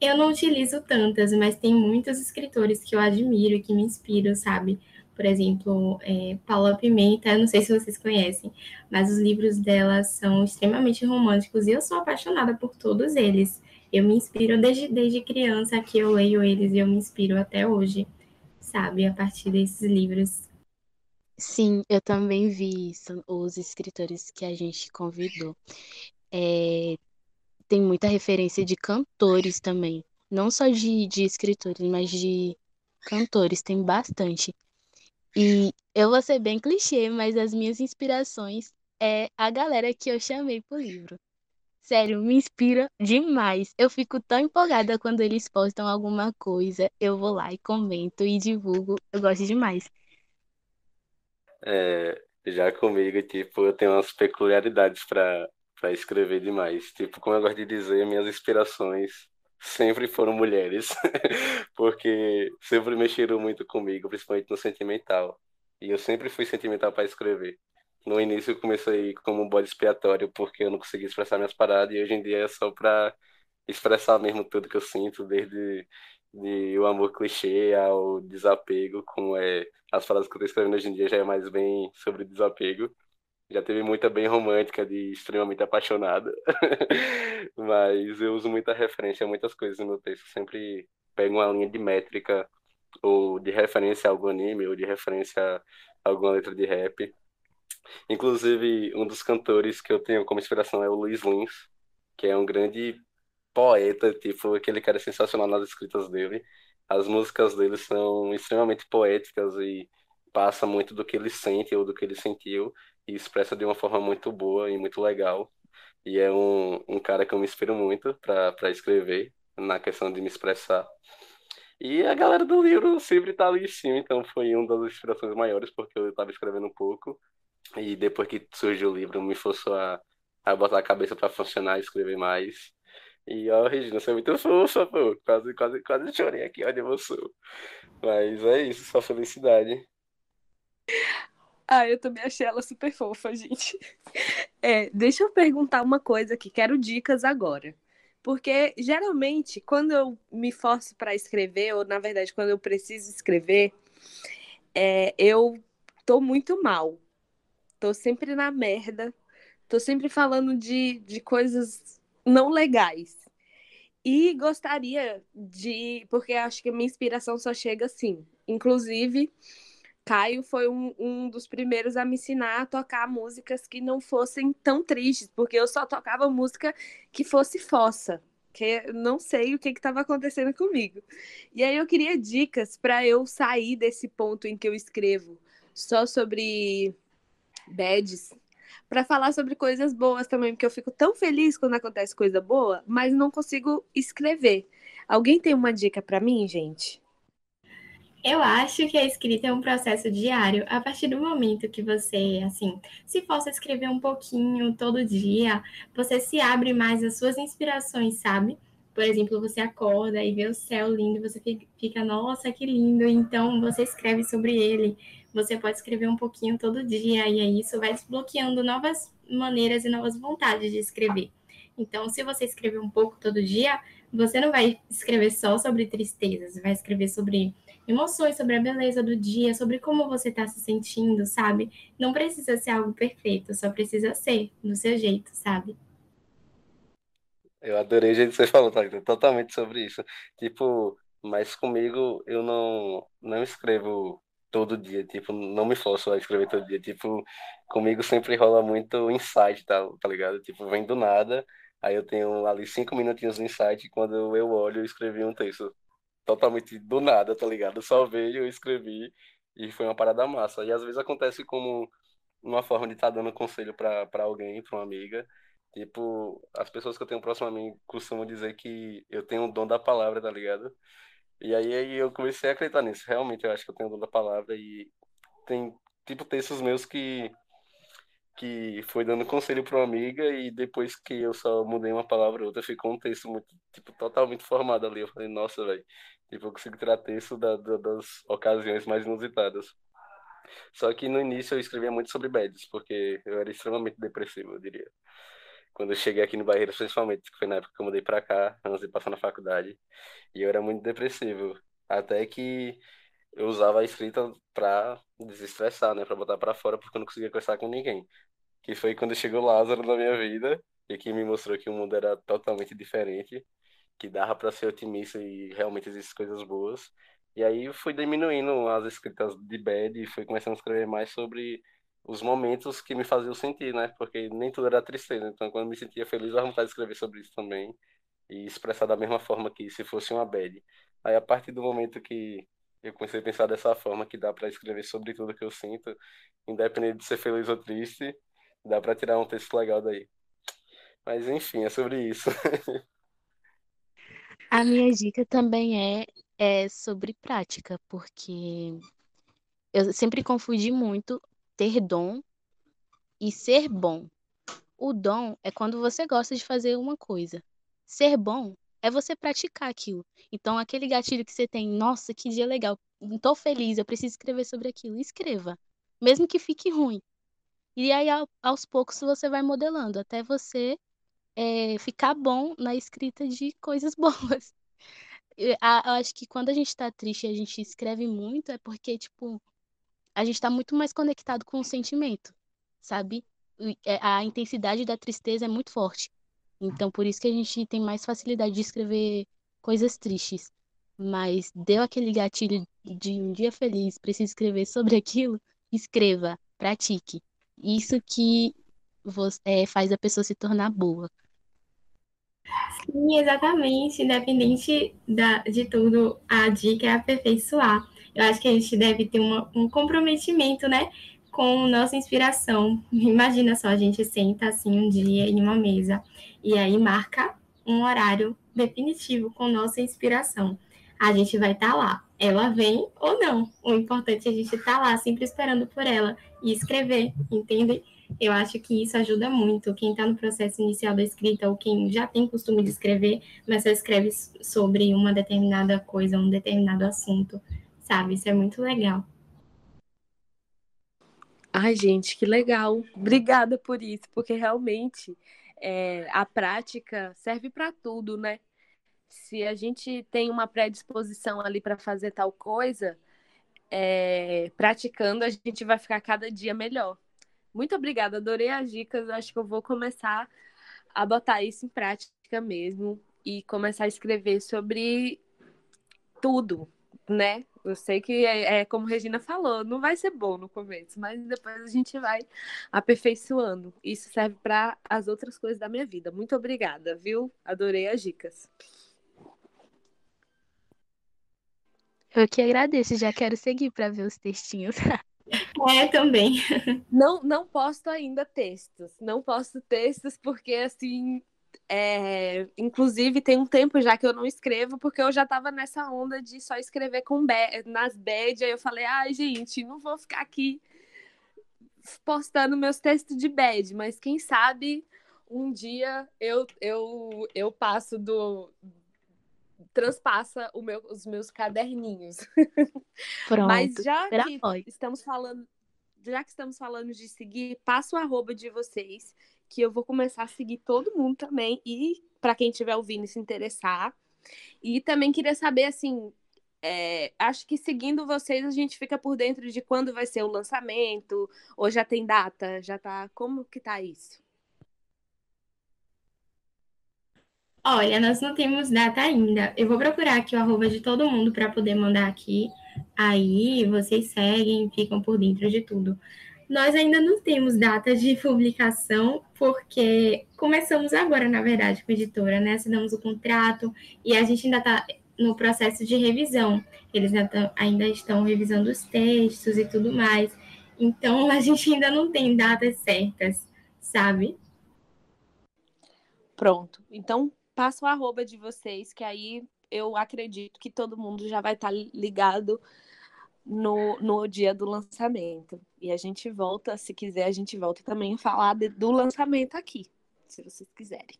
Eu não utilizo tantas, mas tem muitos escritores que eu admiro e que me inspiram, sabe? Por exemplo, é, Paula Pimenta, não sei se vocês conhecem, mas os livros dela são extremamente românticos e eu sou apaixonada por todos eles. Eu me inspiro desde, desde criança que eu leio eles e eu me inspiro até hoje sabe, a partir desses livros. Sim, eu também vi isso, os escritores que a gente convidou. É, tem muita referência de cantores também. Não só de, de escritores, mas de cantores, tem bastante. E eu vou ser bem clichê, mas as minhas inspirações é a galera que eu chamei pro livro. Sério, me inspira demais. Eu fico tão empolgada quando eles postam alguma coisa. Eu vou lá e comento e divulgo. Eu gosto demais. É, já comigo, tipo, eu tenho umas peculiaridades para para escrever demais. Tipo, como eu gosto de dizer, minhas inspirações sempre foram mulheres, (laughs) porque sempre mexeram muito comigo, principalmente no sentimental. E eu sempre fui sentimental para escrever no início eu comecei como um bode expiatório porque eu não conseguia expressar minhas paradas e hoje em dia é só pra expressar mesmo tudo que eu sinto, desde de o amor clichê ao desapego, como é as frases que eu tô escrevendo hoje em dia já é mais bem sobre desapego. Já teve muita bem romântica de extremamente apaixonada, (laughs) mas eu uso muita referência a muitas coisas no meu texto. sempre pego uma linha de métrica ou de referência a algum anime ou de referência a alguma letra de rap Inclusive, um dos cantores que eu tenho como inspiração é o Luiz Lins, que é um grande poeta, tipo, aquele cara sensacional nas escritas dele. As músicas dele são extremamente poéticas e passa muito do que ele sente ou do que ele sentiu e expressa de uma forma muito boa e muito legal. E é um, um cara que eu me inspiro muito para escrever, na questão de me expressar. E a galera do livro sempre tá ali em cima, então foi uma das inspirações maiores, porque eu estava escrevendo um pouco e depois que surgiu o livro, me forçou a, a botar a cabeça para funcionar e escrever mais. E, ó, Regina, você é muito fofa, pô. Quase, quase, quase chorei aqui, de emoção. Mas é isso, só felicidade. Ah, eu também achei ela super fofa, gente. (laughs) É, deixa eu perguntar uma coisa aqui, quero dicas agora. Porque geralmente, quando eu me forço para escrever, ou na verdade, quando eu preciso escrever, é, eu tô muito mal tô sempre na merda, tô sempre falando de, de coisas não legais. E gostaria de. Porque acho que a minha inspiração só chega assim. Inclusive, Caio foi um, um dos primeiros a me ensinar a tocar músicas que não fossem tão tristes, porque eu só tocava música que fosse fossa, que não sei o que estava acontecendo comigo. E aí eu queria dicas para eu sair desse ponto em que eu escrevo só sobre bads, para falar sobre coisas boas também, porque eu fico tão feliz quando acontece coisa boa, mas não consigo escrever. Alguém tem uma dica para mim, gente? Eu acho que a escrita é um processo diário. A partir do momento que você, assim, se fosse escrever um pouquinho todo dia, você se abre mais às suas inspirações, sabe? Por exemplo, você acorda e vê o céu lindo, você fica, nossa, que lindo, então você escreve sobre ele você pode escrever um pouquinho todo dia, e aí isso vai desbloqueando novas maneiras e novas vontades de escrever. Então, se você escrever um pouco todo dia, você não vai escrever só sobre tristezas, vai escrever sobre emoções, sobre a beleza do dia, sobre como você está se sentindo, sabe? Não precisa ser algo perfeito, só precisa ser do seu jeito, sabe? Eu adorei o jeito que você falou, tá? Totalmente sobre isso. Tipo, mas comigo eu não, não escrevo todo dia, tipo, não me forço a escrever todo dia. Tipo, comigo sempre rola muito insight, tá, tá ligado? Tipo, vem do nada, aí eu tenho ali cinco minutinhos de insight e quando eu olho eu escrevi um texto totalmente do nada, tá ligado? Só veio, escrevi e foi uma parada massa. E às vezes acontece como uma forma de estar tá dando conselho para alguém, para uma amiga. Tipo, as pessoas que eu tenho próximo a mim costumam dizer que eu tenho o dom da palavra, tá ligado? E aí, aí eu comecei a acreditar nisso. Realmente, eu acho que eu tenho o dom da palavra e tem, tipo, textos meus que que foi dando conselho para uma amiga e depois que eu só mudei uma palavra ou outra, ficou um texto muito, tipo, totalmente formado ali. Eu falei, nossa, velho, tipo, eu consigo tirar texto da, da, das ocasiões mais inusitadas. Só que no início eu escrevia muito sobre badges, porque eu era extremamente depressivo, eu diria. Quando eu cheguei aqui no Barreira, principalmente, que foi na época que eu mudei para cá, antes de passar na faculdade, e eu era muito depressivo. Até que eu usava a escrita para desestressar, né, para botar para fora, porque eu não conseguia conversar com ninguém. Que foi quando chegou Lázaro na minha vida e que me mostrou que o mundo era totalmente diferente, que dava para ser otimista e realmente existem coisas boas. E aí eu fui diminuindo as escritas de bad e fui começando a escrever mais sobre os momentos que me faziam sentir, né? Porque nem tudo era tristeza. Então, quando me sentia feliz, eu vontade de escrever sobre isso também e expressar da mesma forma que se fosse uma bad. Aí, a partir do momento que eu comecei a pensar dessa forma, que dá para escrever sobre tudo que eu sinto, independente de ser feliz ou triste, dá para tirar um texto legal daí. Mas, enfim, é sobre isso. (laughs) A minha dica também é, é sobre prática, porque eu sempre confundi muito ter dom e ser bom. O dom é quando você gosta de fazer uma coisa. Ser bom é você praticar aquilo. Então, aquele gatilho que você tem, nossa, que dia legal, estou feliz, eu preciso escrever sobre aquilo. Escreva, mesmo que fique ruim. E aí, aos poucos, você vai modelando, até você é, ficar bom na escrita de coisas (laughs) boas. Eu, acho que quando a gente está triste e a gente escreve muito, é porque, tipo, a gente está muito mais conectado com o sentimento, sabe? É, a intensidade da tristeza é muito forte. Então, por isso que a gente tem mais facilidade de escrever coisas tristes. Mas deu aquele gatilho de um dia feliz, precisa escrever sobre aquilo, escreva, pratique. Isso que você, é, faz a pessoa se tornar boa. Sim, exatamente. Independente da, de tudo, a dica é aperfeiçoar eu acho que a gente deve ter uma, um comprometimento, né, com nossa inspiração. (laughs) Imagina só, a gente senta assim um dia em uma mesa e aí marca um horário definitivo com nossa inspiração. A gente vai estar tá lá. Ela vem ou não. O importante é a gente estar tá lá, sempre esperando por ela e escrever, entende? Eu acho que isso ajuda muito. Quem está no processo inicial da escrita ou quem já tem costume de escrever, mas só escreve sobre uma determinada coisa, um determinado assunto sabe? Isso é muito legal. Ai, gente, que legal. Obrigada por isso, porque realmente é, a prática serve para tudo, né? Se a gente tem uma predisposição ali para fazer tal coisa, é, praticando, a gente vai ficar cada dia melhor. Muito obrigada, adorei as dicas. Acho que eu vou começar a botar isso em prática mesmo e começar a escrever sobre tudo, né? Eu sei que é, é, como Regina falou, não vai ser bom no começo, mas depois a gente vai aperfeiçoando. Isso serve para as outras coisas da minha vida. Muito obrigada, viu? Adorei as dicas. Eu que agradeço, já quero seguir para ver os textinhos. (laughs) É, também. Não, não posto ainda textos. Não posto textos porque, assim, é, inclusive, tem um tempo já que eu não escrevo, porque eu já tava nessa onda de só escrever com nas bad. Aí eu falei, ai, ah, gente, não vou ficar aqui postando meus textos de bad, mas quem sabe um dia eu, eu, eu passo do. Transpassa meu, os meus caderninhos. (laughs) Pronto, mas já que estamos falando. Já que estamos falando de seguir, passa o arroba de vocês que eu vou começar a seguir todo mundo também e para quem estiver ouvindo se interessar. E também queria saber assim, é, acho que seguindo vocês a gente fica por dentro de quando vai ser o lançamento, ou já tem data, já tá. Como que tá isso? Olha, nós não temos data ainda. Eu vou procurar aqui o arroba de todo mundo para poder mandar aqui. Aí vocês seguem, ficam por dentro de tudo. Nós ainda não temos data de publicação, porque começamos agora, na verdade, com a editora, né? Assinamos o contrato e a gente ainda está no processo de revisão. Eles ainda estão revisando os textos e tudo mais. Então, (laughs) a gente ainda não tem datas certas, sabe? Pronto. Então, passa o arroba de vocês, que aí eu acredito que todo mundo já vai estar ligado no, no dia do lançamento. E a gente volta, se quiser, a gente volta também a falar de, do lançamento aqui, se vocês quiserem.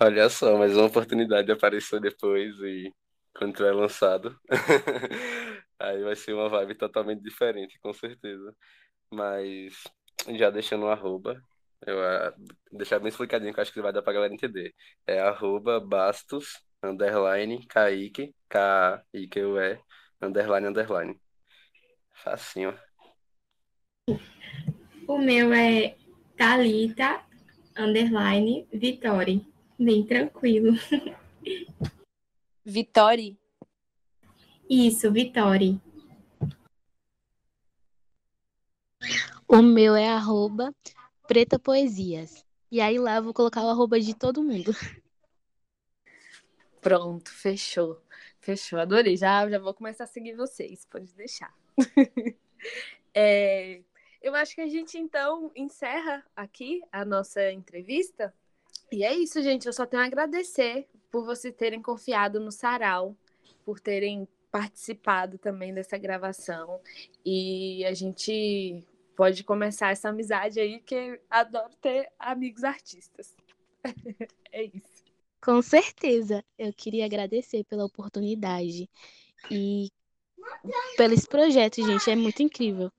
Olha só, mais uma oportunidade apareceu depois e quando tiver lançado. (laughs) Aí vai ser uma vibe totalmente diferente, com certeza. Mas já deixando o arroba, eu uh, deixar bem explicadinho que eu acho que vai dar pra galera entender. É arroba bastos, underline, Kaique, K-I-Q-U-E, underline, underline. Facinho. O meu é Talita, underline, Vitória. Bem tranquilo. (laughs) Vitória? Isso, Vitória. O meu é arroba Preta Poesias. E aí lá eu vou colocar o arroba de todo mundo. (laughs) Pronto, fechou. Fechou, adorei. Já, já vou começar a seguir vocês, pode deixar. (laughs) é, eu acho que a gente então encerra aqui a nossa entrevista. E é isso, gente. Eu só tenho a agradecer por vocês terem confiado no Sarau, por terem participado também dessa gravação. E a gente pode começar essa amizade aí, que adoro ter amigos artistas. (laughs) é isso. Com certeza. Eu queria agradecer pela oportunidade e pelo esse projeto, gente. É muito incrível.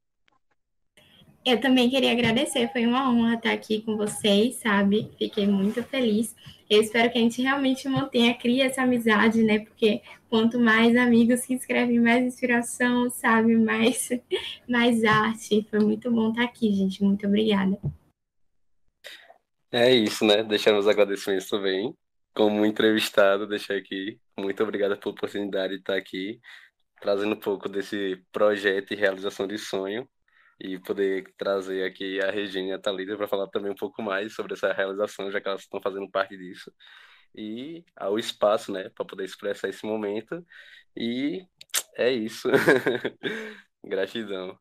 Eu também queria agradecer, foi uma honra estar aqui com vocês, sabe? Fiquei muito feliz. Eu espero que a gente realmente mantenha, crie essa amizade, né? Porque quanto mais amigos se inscrevem, mais inspiração, sabe? Mais, (laughs) mais arte. Foi muito bom estar aqui, gente. Muito obrigada. É isso, né? Deixamos agradecimentos também. Como entrevistado, deixar aqui. Muito obrigada pela oportunidade de estar aqui, trazendo um pouco desse projeto e realização de sonho e poder trazer aqui a Regina a Thalita para falar também um pouco mais sobre essa realização, já que elas estão fazendo parte disso. E ao espaço, né, para poder expressar esse momento. E é isso. (laughs) Gratidão.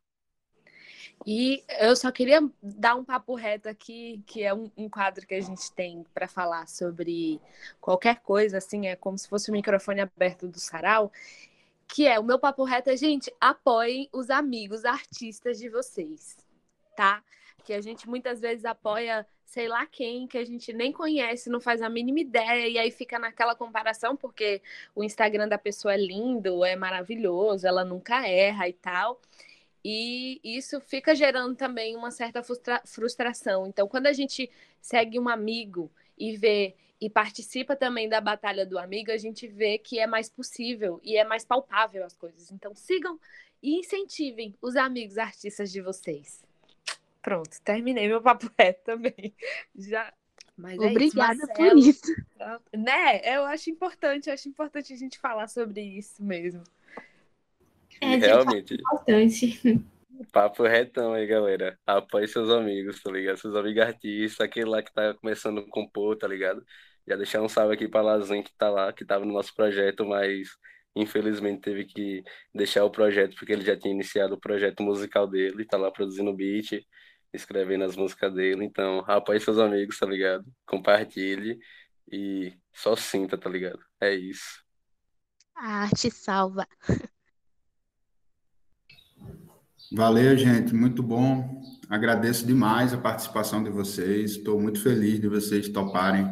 E eu só queria dar um papo reto aqui, que é um, um quadro que a gente tem para falar sobre qualquer coisa, assim, é como se fosse o microfone aberto do sarau que é o meu papo reto é, gente, apoiem os amigos artistas de vocês, tá? Que a gente muitas vezes apoia, sei lá quem, que a gente nem conhece, não faz a mínima ideia, e aí fica naquela comparação, porque o Instagram da pessoa é lindo, é maravilhoso, ela nunca erra e tal. E isso fica gerando também uma certa frustra frustração. Então, quando a gente segue um amigo e vê e participa também da batalha do amigo, a gente vê que é mais possível e é mais palpável as coisas. Então sigam e incentivem os amigos artistas de vocês. Pronto, terminei meu papo (laughs) reto também. Já mas Obrigada é isso, por isso. Né? Eu acho importante, eu acho importante a gente falar sobre isso mesmo. É, Realmente. É importante. Papo retão aí, galera. Apoie seus amigos, tá ligado? Seus amigos artistas, aquele lá que tá começando a compor, tá ligado? Já deixar um salve aqui para Lazen que tá lá, que tava no nosso projeto, mas infelizmente teve que deixar o projeto porque ele já tinha iniciado o projeto musical dele, tá lá produzindo beat, escrevendo as músicas dele. Então, apoie seus amigos, tá ligado? Compartilhe e só sinta, tá ligado? É isso. A arte salva. (laughs) Valeu, gente, muito bom. Agradeço demais a participação de vocês. Estou muito feliz de vocês toparem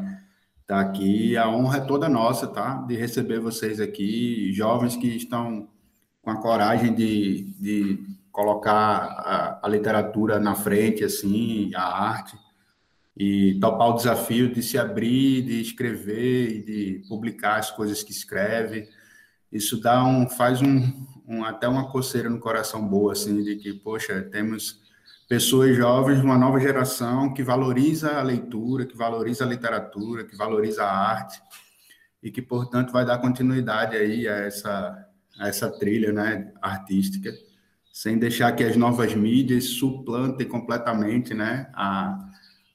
estar aqui. A honra é toda nossa, tá? De receber vocês aqui, jovens que estão com a coragem de, de colocar a, a literatura na frente, assim, a arte. e topar o desafio de se abrir, de escrever e de publicar as coisas que escreve. Isso dá um, faz um, um, até uma coceira no coração boa, assim, de que, poxa, temos pessoas jovens, uma nova geração que valoriza a leitura, que valoriza a literatura, que valoriza a arte e que, portanto, vai dar continuidade aí a essa, a essa trilha né, artística, sem deixar que as novas mídias suplantem completamente né, a,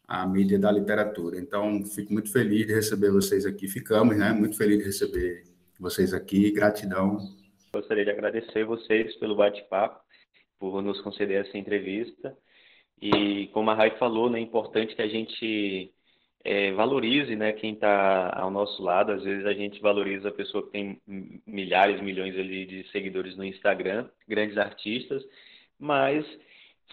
a mídia da literatura. Então, fico muito feliz de receber vocês aqui, ficamos né, muito felizes de receber vocês aqui, gratidão. Gostaria de agradecer vocês pelo bate-papo, por nos conceder essa entrevista e como a Rai falou, né, é importante que a gente é, valorize né, quem está ao nosso lado. Às vezes a gente valoriza a pessoa que tem milhares, milhões ali de seguidores no Instagram, grandes artistas, mas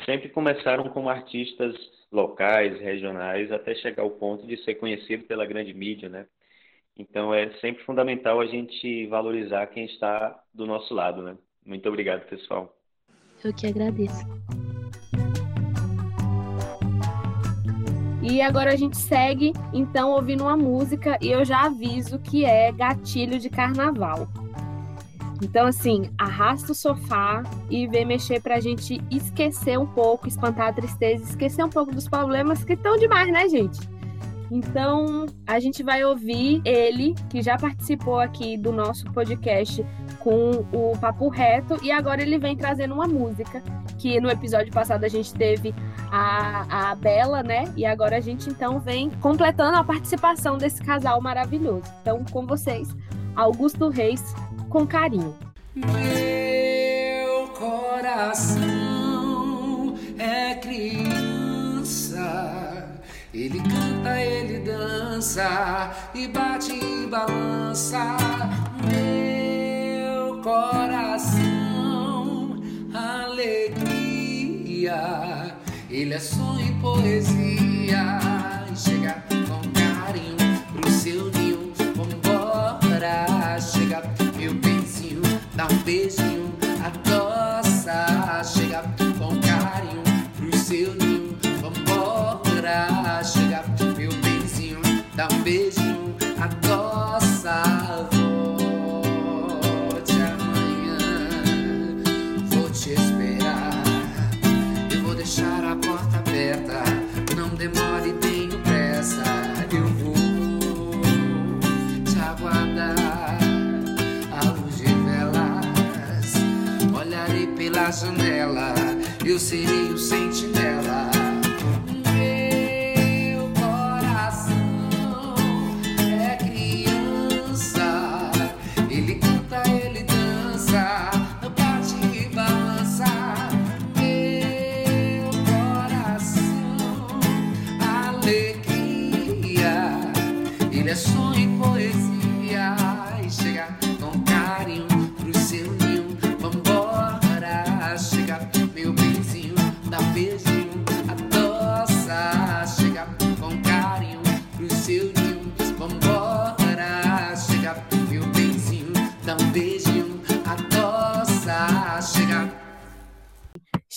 sempre começaram como artistas locais, regionais, até chegar ao ponto de ser conhecido pela grande mídia, né? Então é sempre fundamental a gente valorizar quem está do nosso lado, né? Muito obrigado, pessoal. Eu que agradeço. E agora a gente segue, então, ouvindo uma música e eu já aviso que é gatilho de carnaval. Então, assim, arrasta o sofá e vem mexer pra gente esquecer um pouco, espantar a tristeza, esquecer um pouco dos problemas que estão demais, né, gente? Então, a gente vai ouvir ele, que já participou aqui do nosso podcast com o Papo Reto, e agora ele vem trazendo uma música, que no episódio passado a gente teve a, a Bela, né? E agora a gente então vem completando a participação desse casal maravilhoso. Então, com vocês, Augusto Reis, com carinho. Meu coração é criança. Ele canta, ele dança e bate e balança. Coração, alegria ele é sonho e poesia. Chega com carinho pro seu ninho. Vambora, chega meu benzinho, dá um beijinho, adoça. Chega com carinho pro seu ninho. Vambora, chega meu benzinho, dá um beijinho, adoça. Pela janela. Eu serei o sentinela.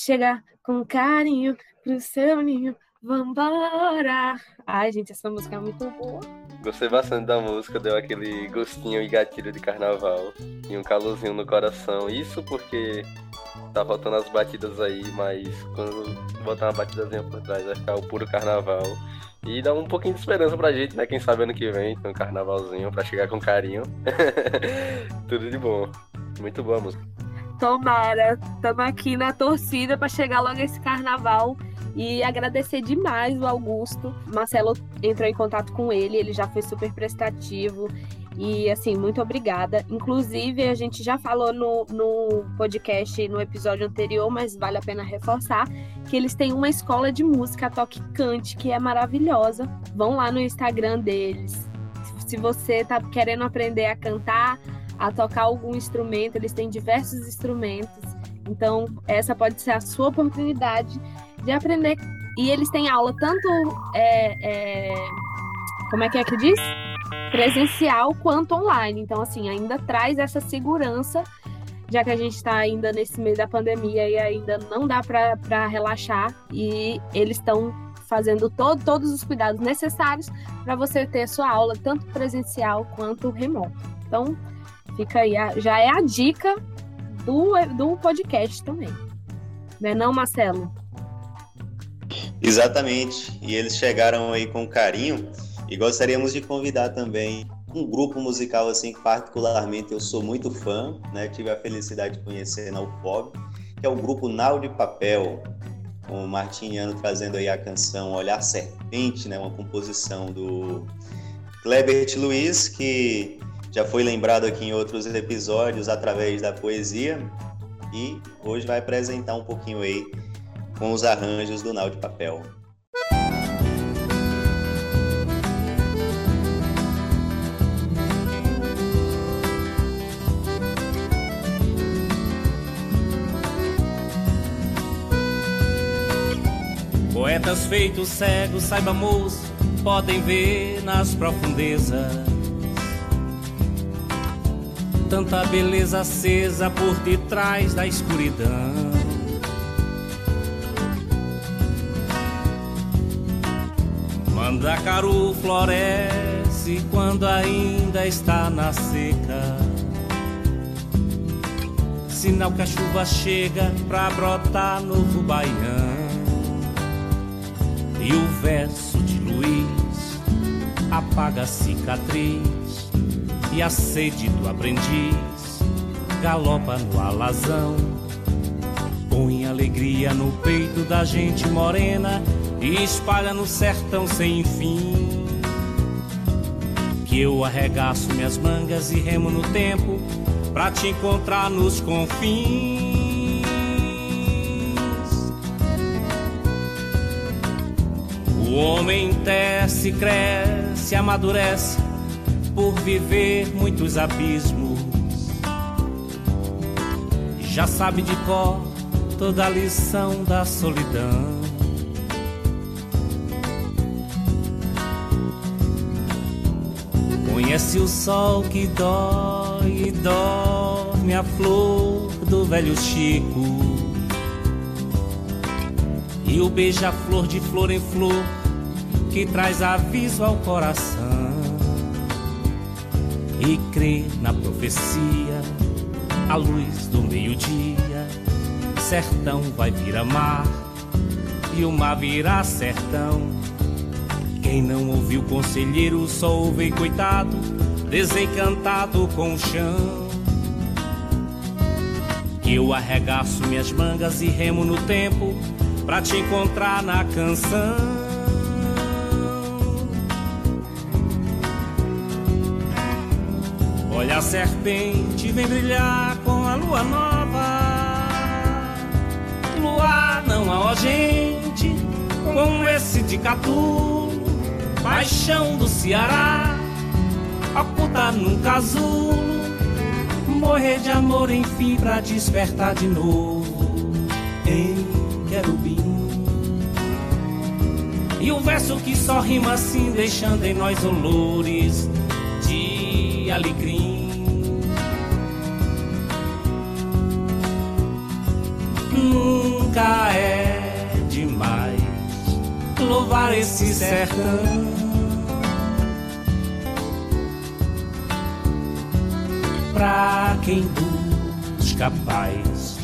Chega com carinho pro seu ninho. Vambora! Ai, gente, essa música é muito boa. Gostei bastante da música, deu aquele gostinho e gatilho de carnaval e um calorzinho no coração. Isso porque tá faltando as batidas aí, mas quando botar uma batidazinha por trás vai ficar o puro carnaval. E dá um pouquinho de esperança pra gente, né? Quem sabe ano que vem tem um carnavalzinho pra chegar com carinho. (laughs) Tudo de bom. Muito boa a música. Tomara, estamos aqui na torcida para chegar logo esse carnaval e agradecer demais o Augusto. Marcelo entrou em contato com ele, ele já foi super prestativo e assim, muito obrigada. Inclusive, a gente já falou no, no podcast, no episódio anterior, mas vale a pena reforçar que eles têm uma escola de música Toque Cante que é maravilhosa. Vão lá no Instagram deles. Se você tá querendo aprender a cantar, a tocar algum instrumento, eles têm diversos instrumentos. Então, essa pode ser a sua oportunidade de aprender. E eles têm aula tanto. É, é, como é que é que diz? Presencial quanto online. Então, assim, ainda traz essa segurança, já que a gente está ainda nesse meio da pandemia e ainda não dá para relaxar. E eles estão fazendo todo, todos os cuidados necessários para você ter a sua aula tanto presencial quanto remoto. Então, fica aí, a, já é a dica do, do podcast também. Não é não, Marcelo? Exatamente. E eles chegaram aí com carinho e gostaríamos de convidar também um grupo musical assim que particularmente eu sou muito fã, né? Tive a felicidade de conhecer na UFOB, que é o grupo Nau de Papel, com o Martiniano trazendo aí a canção Olhar Serpente, né? Uma composição do Clebert Luiz, que já foi lembrado aqui em outros episódios através da poesia e hoje vai apresentar um pouquinho aí com os arranjos do Nau de Papel. Poetas feitos cegos, saiba moço, podem ver nas profundezas tanta beleza acesa por detrás da escuridão. Mandacaru floresce quando ainda está na seca. Sinal que a chuva chega pra brotar novo baião. E o verso de Luiz apaga a cicatriz e a sede do aprendiz galopa no alazão. Põe alegria no peito da gente morena e espalha no sertão sem fim. Que eu arregaço minhas mangas e remo no tempo pra te encontrar nos confins. O homem tece, cresce, amadurece por viver muitos abismos. Já sabe de cor toda a lição da solidão. Conhece o sol que dói e dorme a flor do velho Chico. E o beija-flor de flor em flor que traz aviso ao coração. E crê na profecia, a luz do meio-dia. Sertão vai virar mar e o mar virá sertão. Quem não ouviu conselheiro só ouve coitado, desencantado com o chão. Eu arregaço minhas mangas e remo no tempo pra te encontrar na canção. Olha a serpente vem brilhar com a lua nova. Lua não há ó gente com esse de catulo paixão do Ceará, oculta num casulo, morrer de amor enfim pra despertar de novo em querubim. E o verso que só rima assim, deixando em nós olores de alegria. Nunca é demais louvar esse sertão. Pra quem busca paz,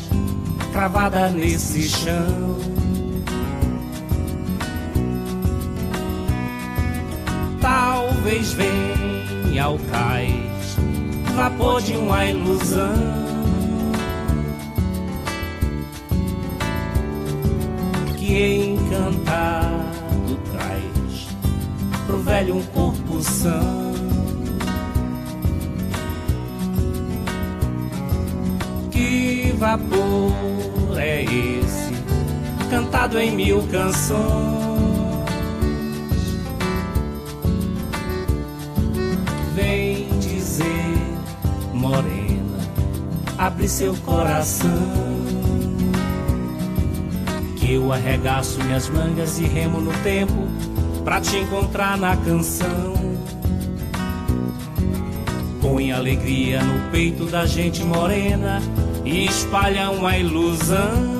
cravada nesse chão. Talvez venha ao cais, vapor de uma ilusão. Que encantado traz pro velho um corpo são. Que vapor é esse, cantado em mil canções? Abre seu coração que eu arregaço minhas mangas e remo no tempo pra te encontrar na canção. Põe alegria no peito da gente morena e espalha uma ilusão.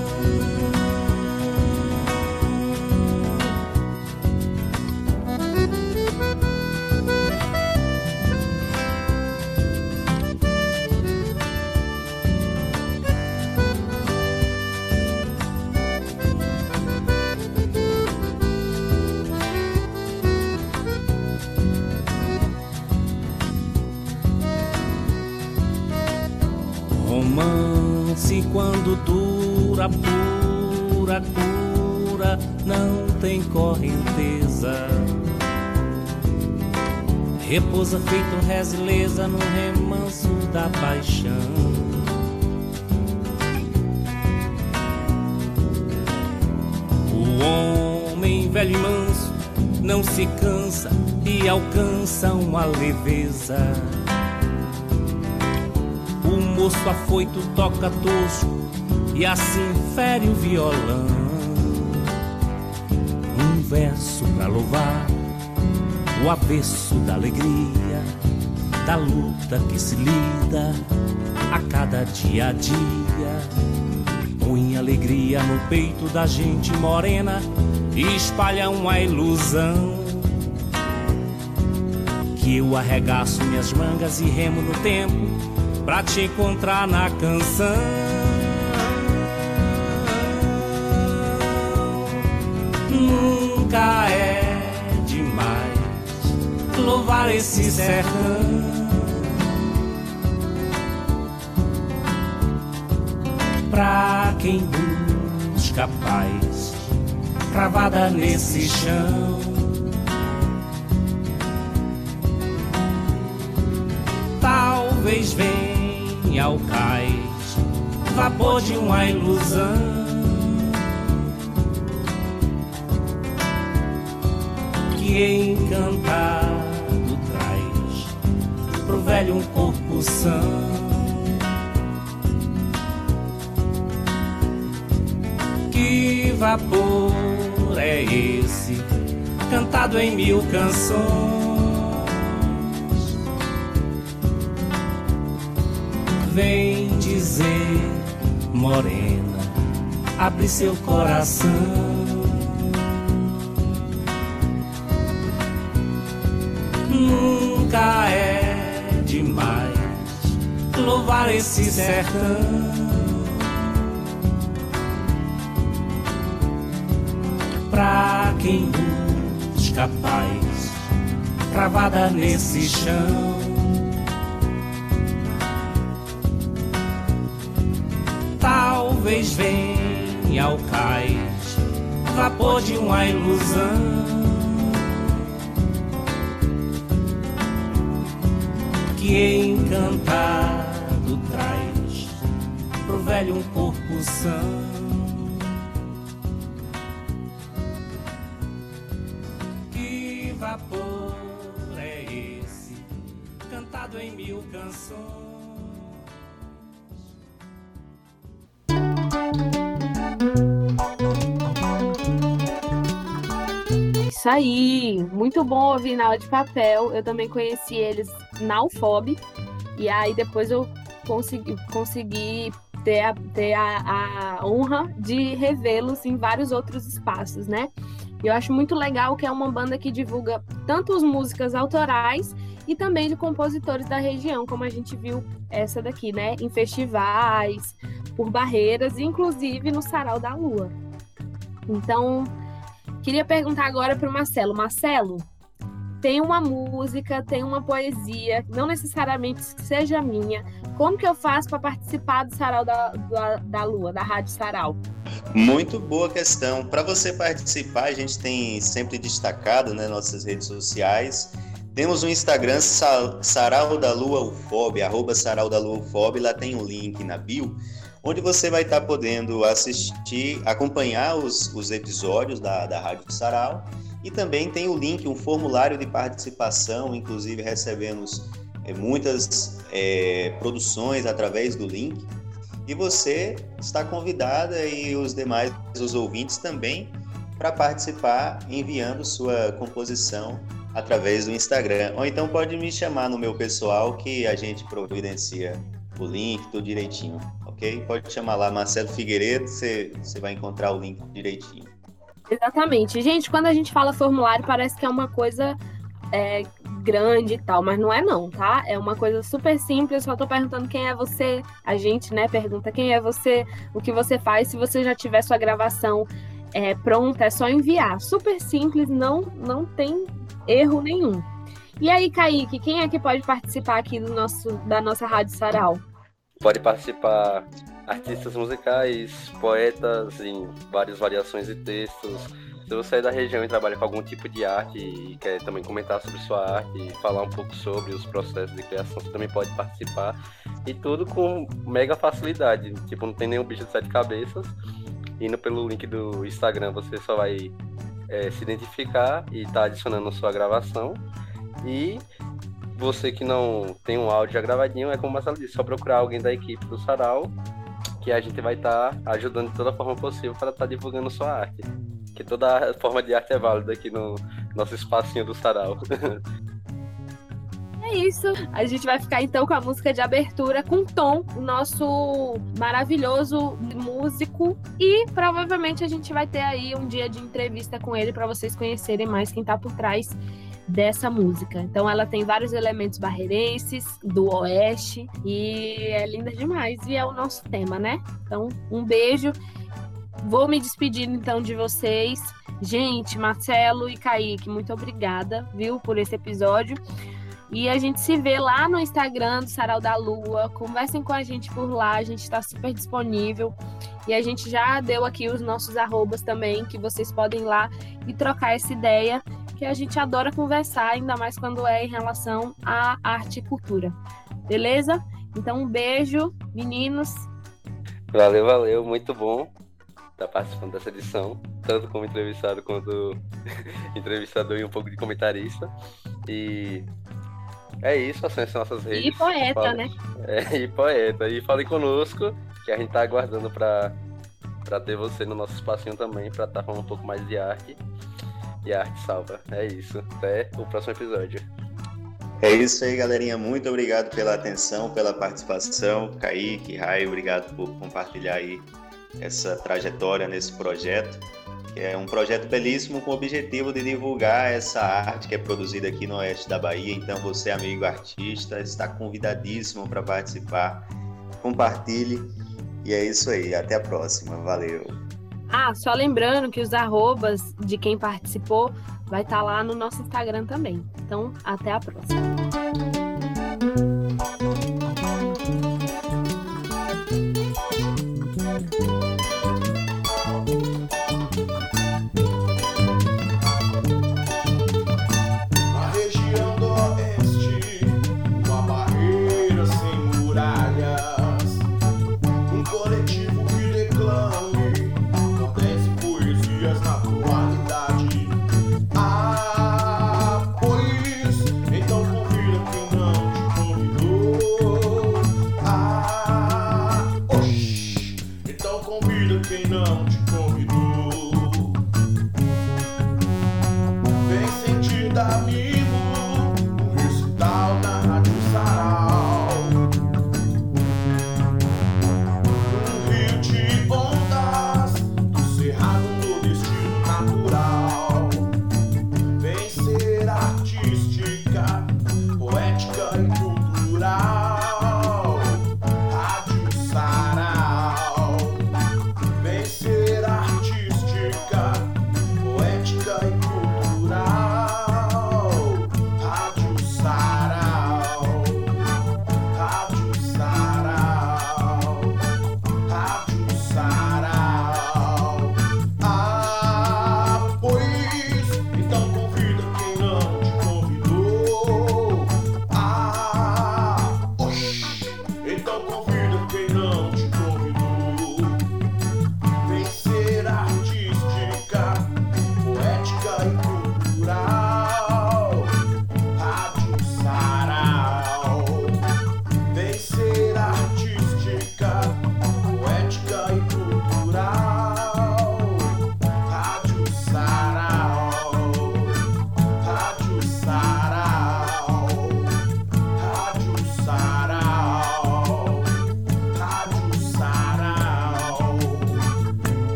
Repousa feito resileza no remanso da paixão. O homem velho e manso não se cansa e alcança uma leveza. O moço afoito toca tosco e assim fere o violão. Um verso pra louvar o avesso da alegria, da luta que se lida a cada dia a dia. Põe alegria no peito da gente morena e espalha uma ilusão. Que eu arregaço minhas mangas e remo no tempo pra te encontrar na canção. Louvar esse sertão. Pra quem busca paz, cravada nesse chão. Talvez venha ao cais, vapor de uma ilusão. Que encantado um corpo são. Que vapor é esse, cantado em mil canções? Vem dizer, morena, abre seu coração. Louvar esse sertão. Pra quem busca paz, cravada nesse chão. Talvez venha ao cais, vapor de uma ilusão. Que pro velho um corpo são. Que vapor é esse, cantado em mil canções? Isso aí, muito bom ouvir na aula de papel. Eu também conheci eles na UFOB. E aí depois eu consegui, consegui ter, a, ter a, a honra de revê-los em vários outros espaços, né? Eu acho muito legal que é uma banda que divulga tanto as músicas autorais e também de compositores da região, como a gente viu essa daqui, né? Em festivais, por barreiras, inclusive no Sarau da Lua. Então, queria perguntar agora para o Marcelo. Marcelo, tem uma música, tem uma poesia, não necessariamente seja minha. Como que eu faço para participar do Sarau da, da, da Lua, da Rádio Sarau? Muito boa questão. Para você participar, a gente tem sempre destacado nas né, nossas redes sociais. Temos um Instagram Sarau da Lua UFOB, arroba Sarau da Lua UFOB, lá tem um link na bio, onde você vai estar podendo assistir, acompanhar os, os episódios da, da Rádio Sarau e também tem o link, um formulário de participação, inclusive recebemos é, muitas é, produções através do link. E você está convidada e os demais, os ouvintes também, para participar enviando sua composição através do Instagram. Ou então pode me chamar no meu pessoal que a gente providencia o link, tudo direitinho, ok? Pode chamar lá Marcelo Figueiredo, você, você vai encontrar o link direitinho. Exatamente. Gente, quando a gente fala formulário, parece que é uma coisa é, grande e tal, mas não é não, tá? É uma coisa super simples, só tô perguntando quem é você, a gente, né, pergunta quem é você, o que você faz, se você já tiver sua gravação é, pronta, é só enviar. Super simples, não, não tem erro nenhum. E aí, Kaique, quem é que pode participar aqui do nosso, da nossa Rádio Sarau? Pode participar artistas musicais, poetas em várias variações de textos. Se você é da região e trabalha com algum tipo de arte e quer também comentar sobre sua arte e falar um pouco sobre os processos de criação, você também pode participar. E tudo com mega facilidade. Tipo, não tem nenhum bicho de sete cabeças. Indo pelo link do Instagram, você só vai é, se identificar e tá adicionando sua gravação. E você que não tem um áudio já gravadinho, é como a Marcelo disse, só procurar alguém da equipe do Sarau, que a gente vai estar tá ajudando de toda forma possível para estar tá divulgando sua arte. Que toda forma de arte é válida aqui no nosso espacinho do Sarau. É isso. A gente vai ficar então com a música de abertura com Tom, nosso maravilhoso músico. E provavelmente a gente vai ter aí um dia de entrevista com ele para vocês conhecerem mais quem tá por trás dessa música. Então ela tem vários elementos barreirenses, do oeste, e é linda demais. E é o nosso tema, né? Então, um beijo. Vou me despedindo então de vocês. Gente, Marcelo e Kaique, muito obrigada, viu, por esse episódio. E a gente se vê lá no Instagram do Sarau da Lua. Conversem com a gente por lá, a gente está super disponível. E a gente já deu aqui os nossos arrobas também, que vocês podem ir lá e trocar essa ideia que a gente adora conversar, ainda mais quando é em relação à arte e cultura. Beleza? Então, um beijo, meninos. Valeu, valeu, muito bom estar participando dessa edição, tanto como entrevistado quanto (laughs) entrevistador e um pouco de comentarista. E é isso, acesse nossas redes. E poeta, né? É, e poeta. E fale conosco, que a gente está aguardando para ter você no nosso espacinho também, para estar tá falando um pouco mais de arte e a arte salva. É isso. Até o próximo episódio. É isso aí, galerinha. Muito obrigado pela atenção, pela participação. Kaique, Raio, obrigado por compartilhar aí essa trajetória nesse projeto. É um projeto belíssimo com o objetivo de divulgar essa arte que é produzida aqui no oeste da Bahia. Então, você, amigo artista, está convidadíssimo para participar. Compartilhe. E é isso aí. Até a próxima. Valeu. Ah, só lembrando que os arrobas de quem participou vai estar tá lá no nosso Instagram também. Então, até a próxima.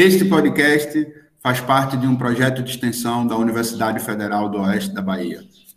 Este podcast faz parte de um projeto de extensão da Universidade Federal do Oeste da Bahia.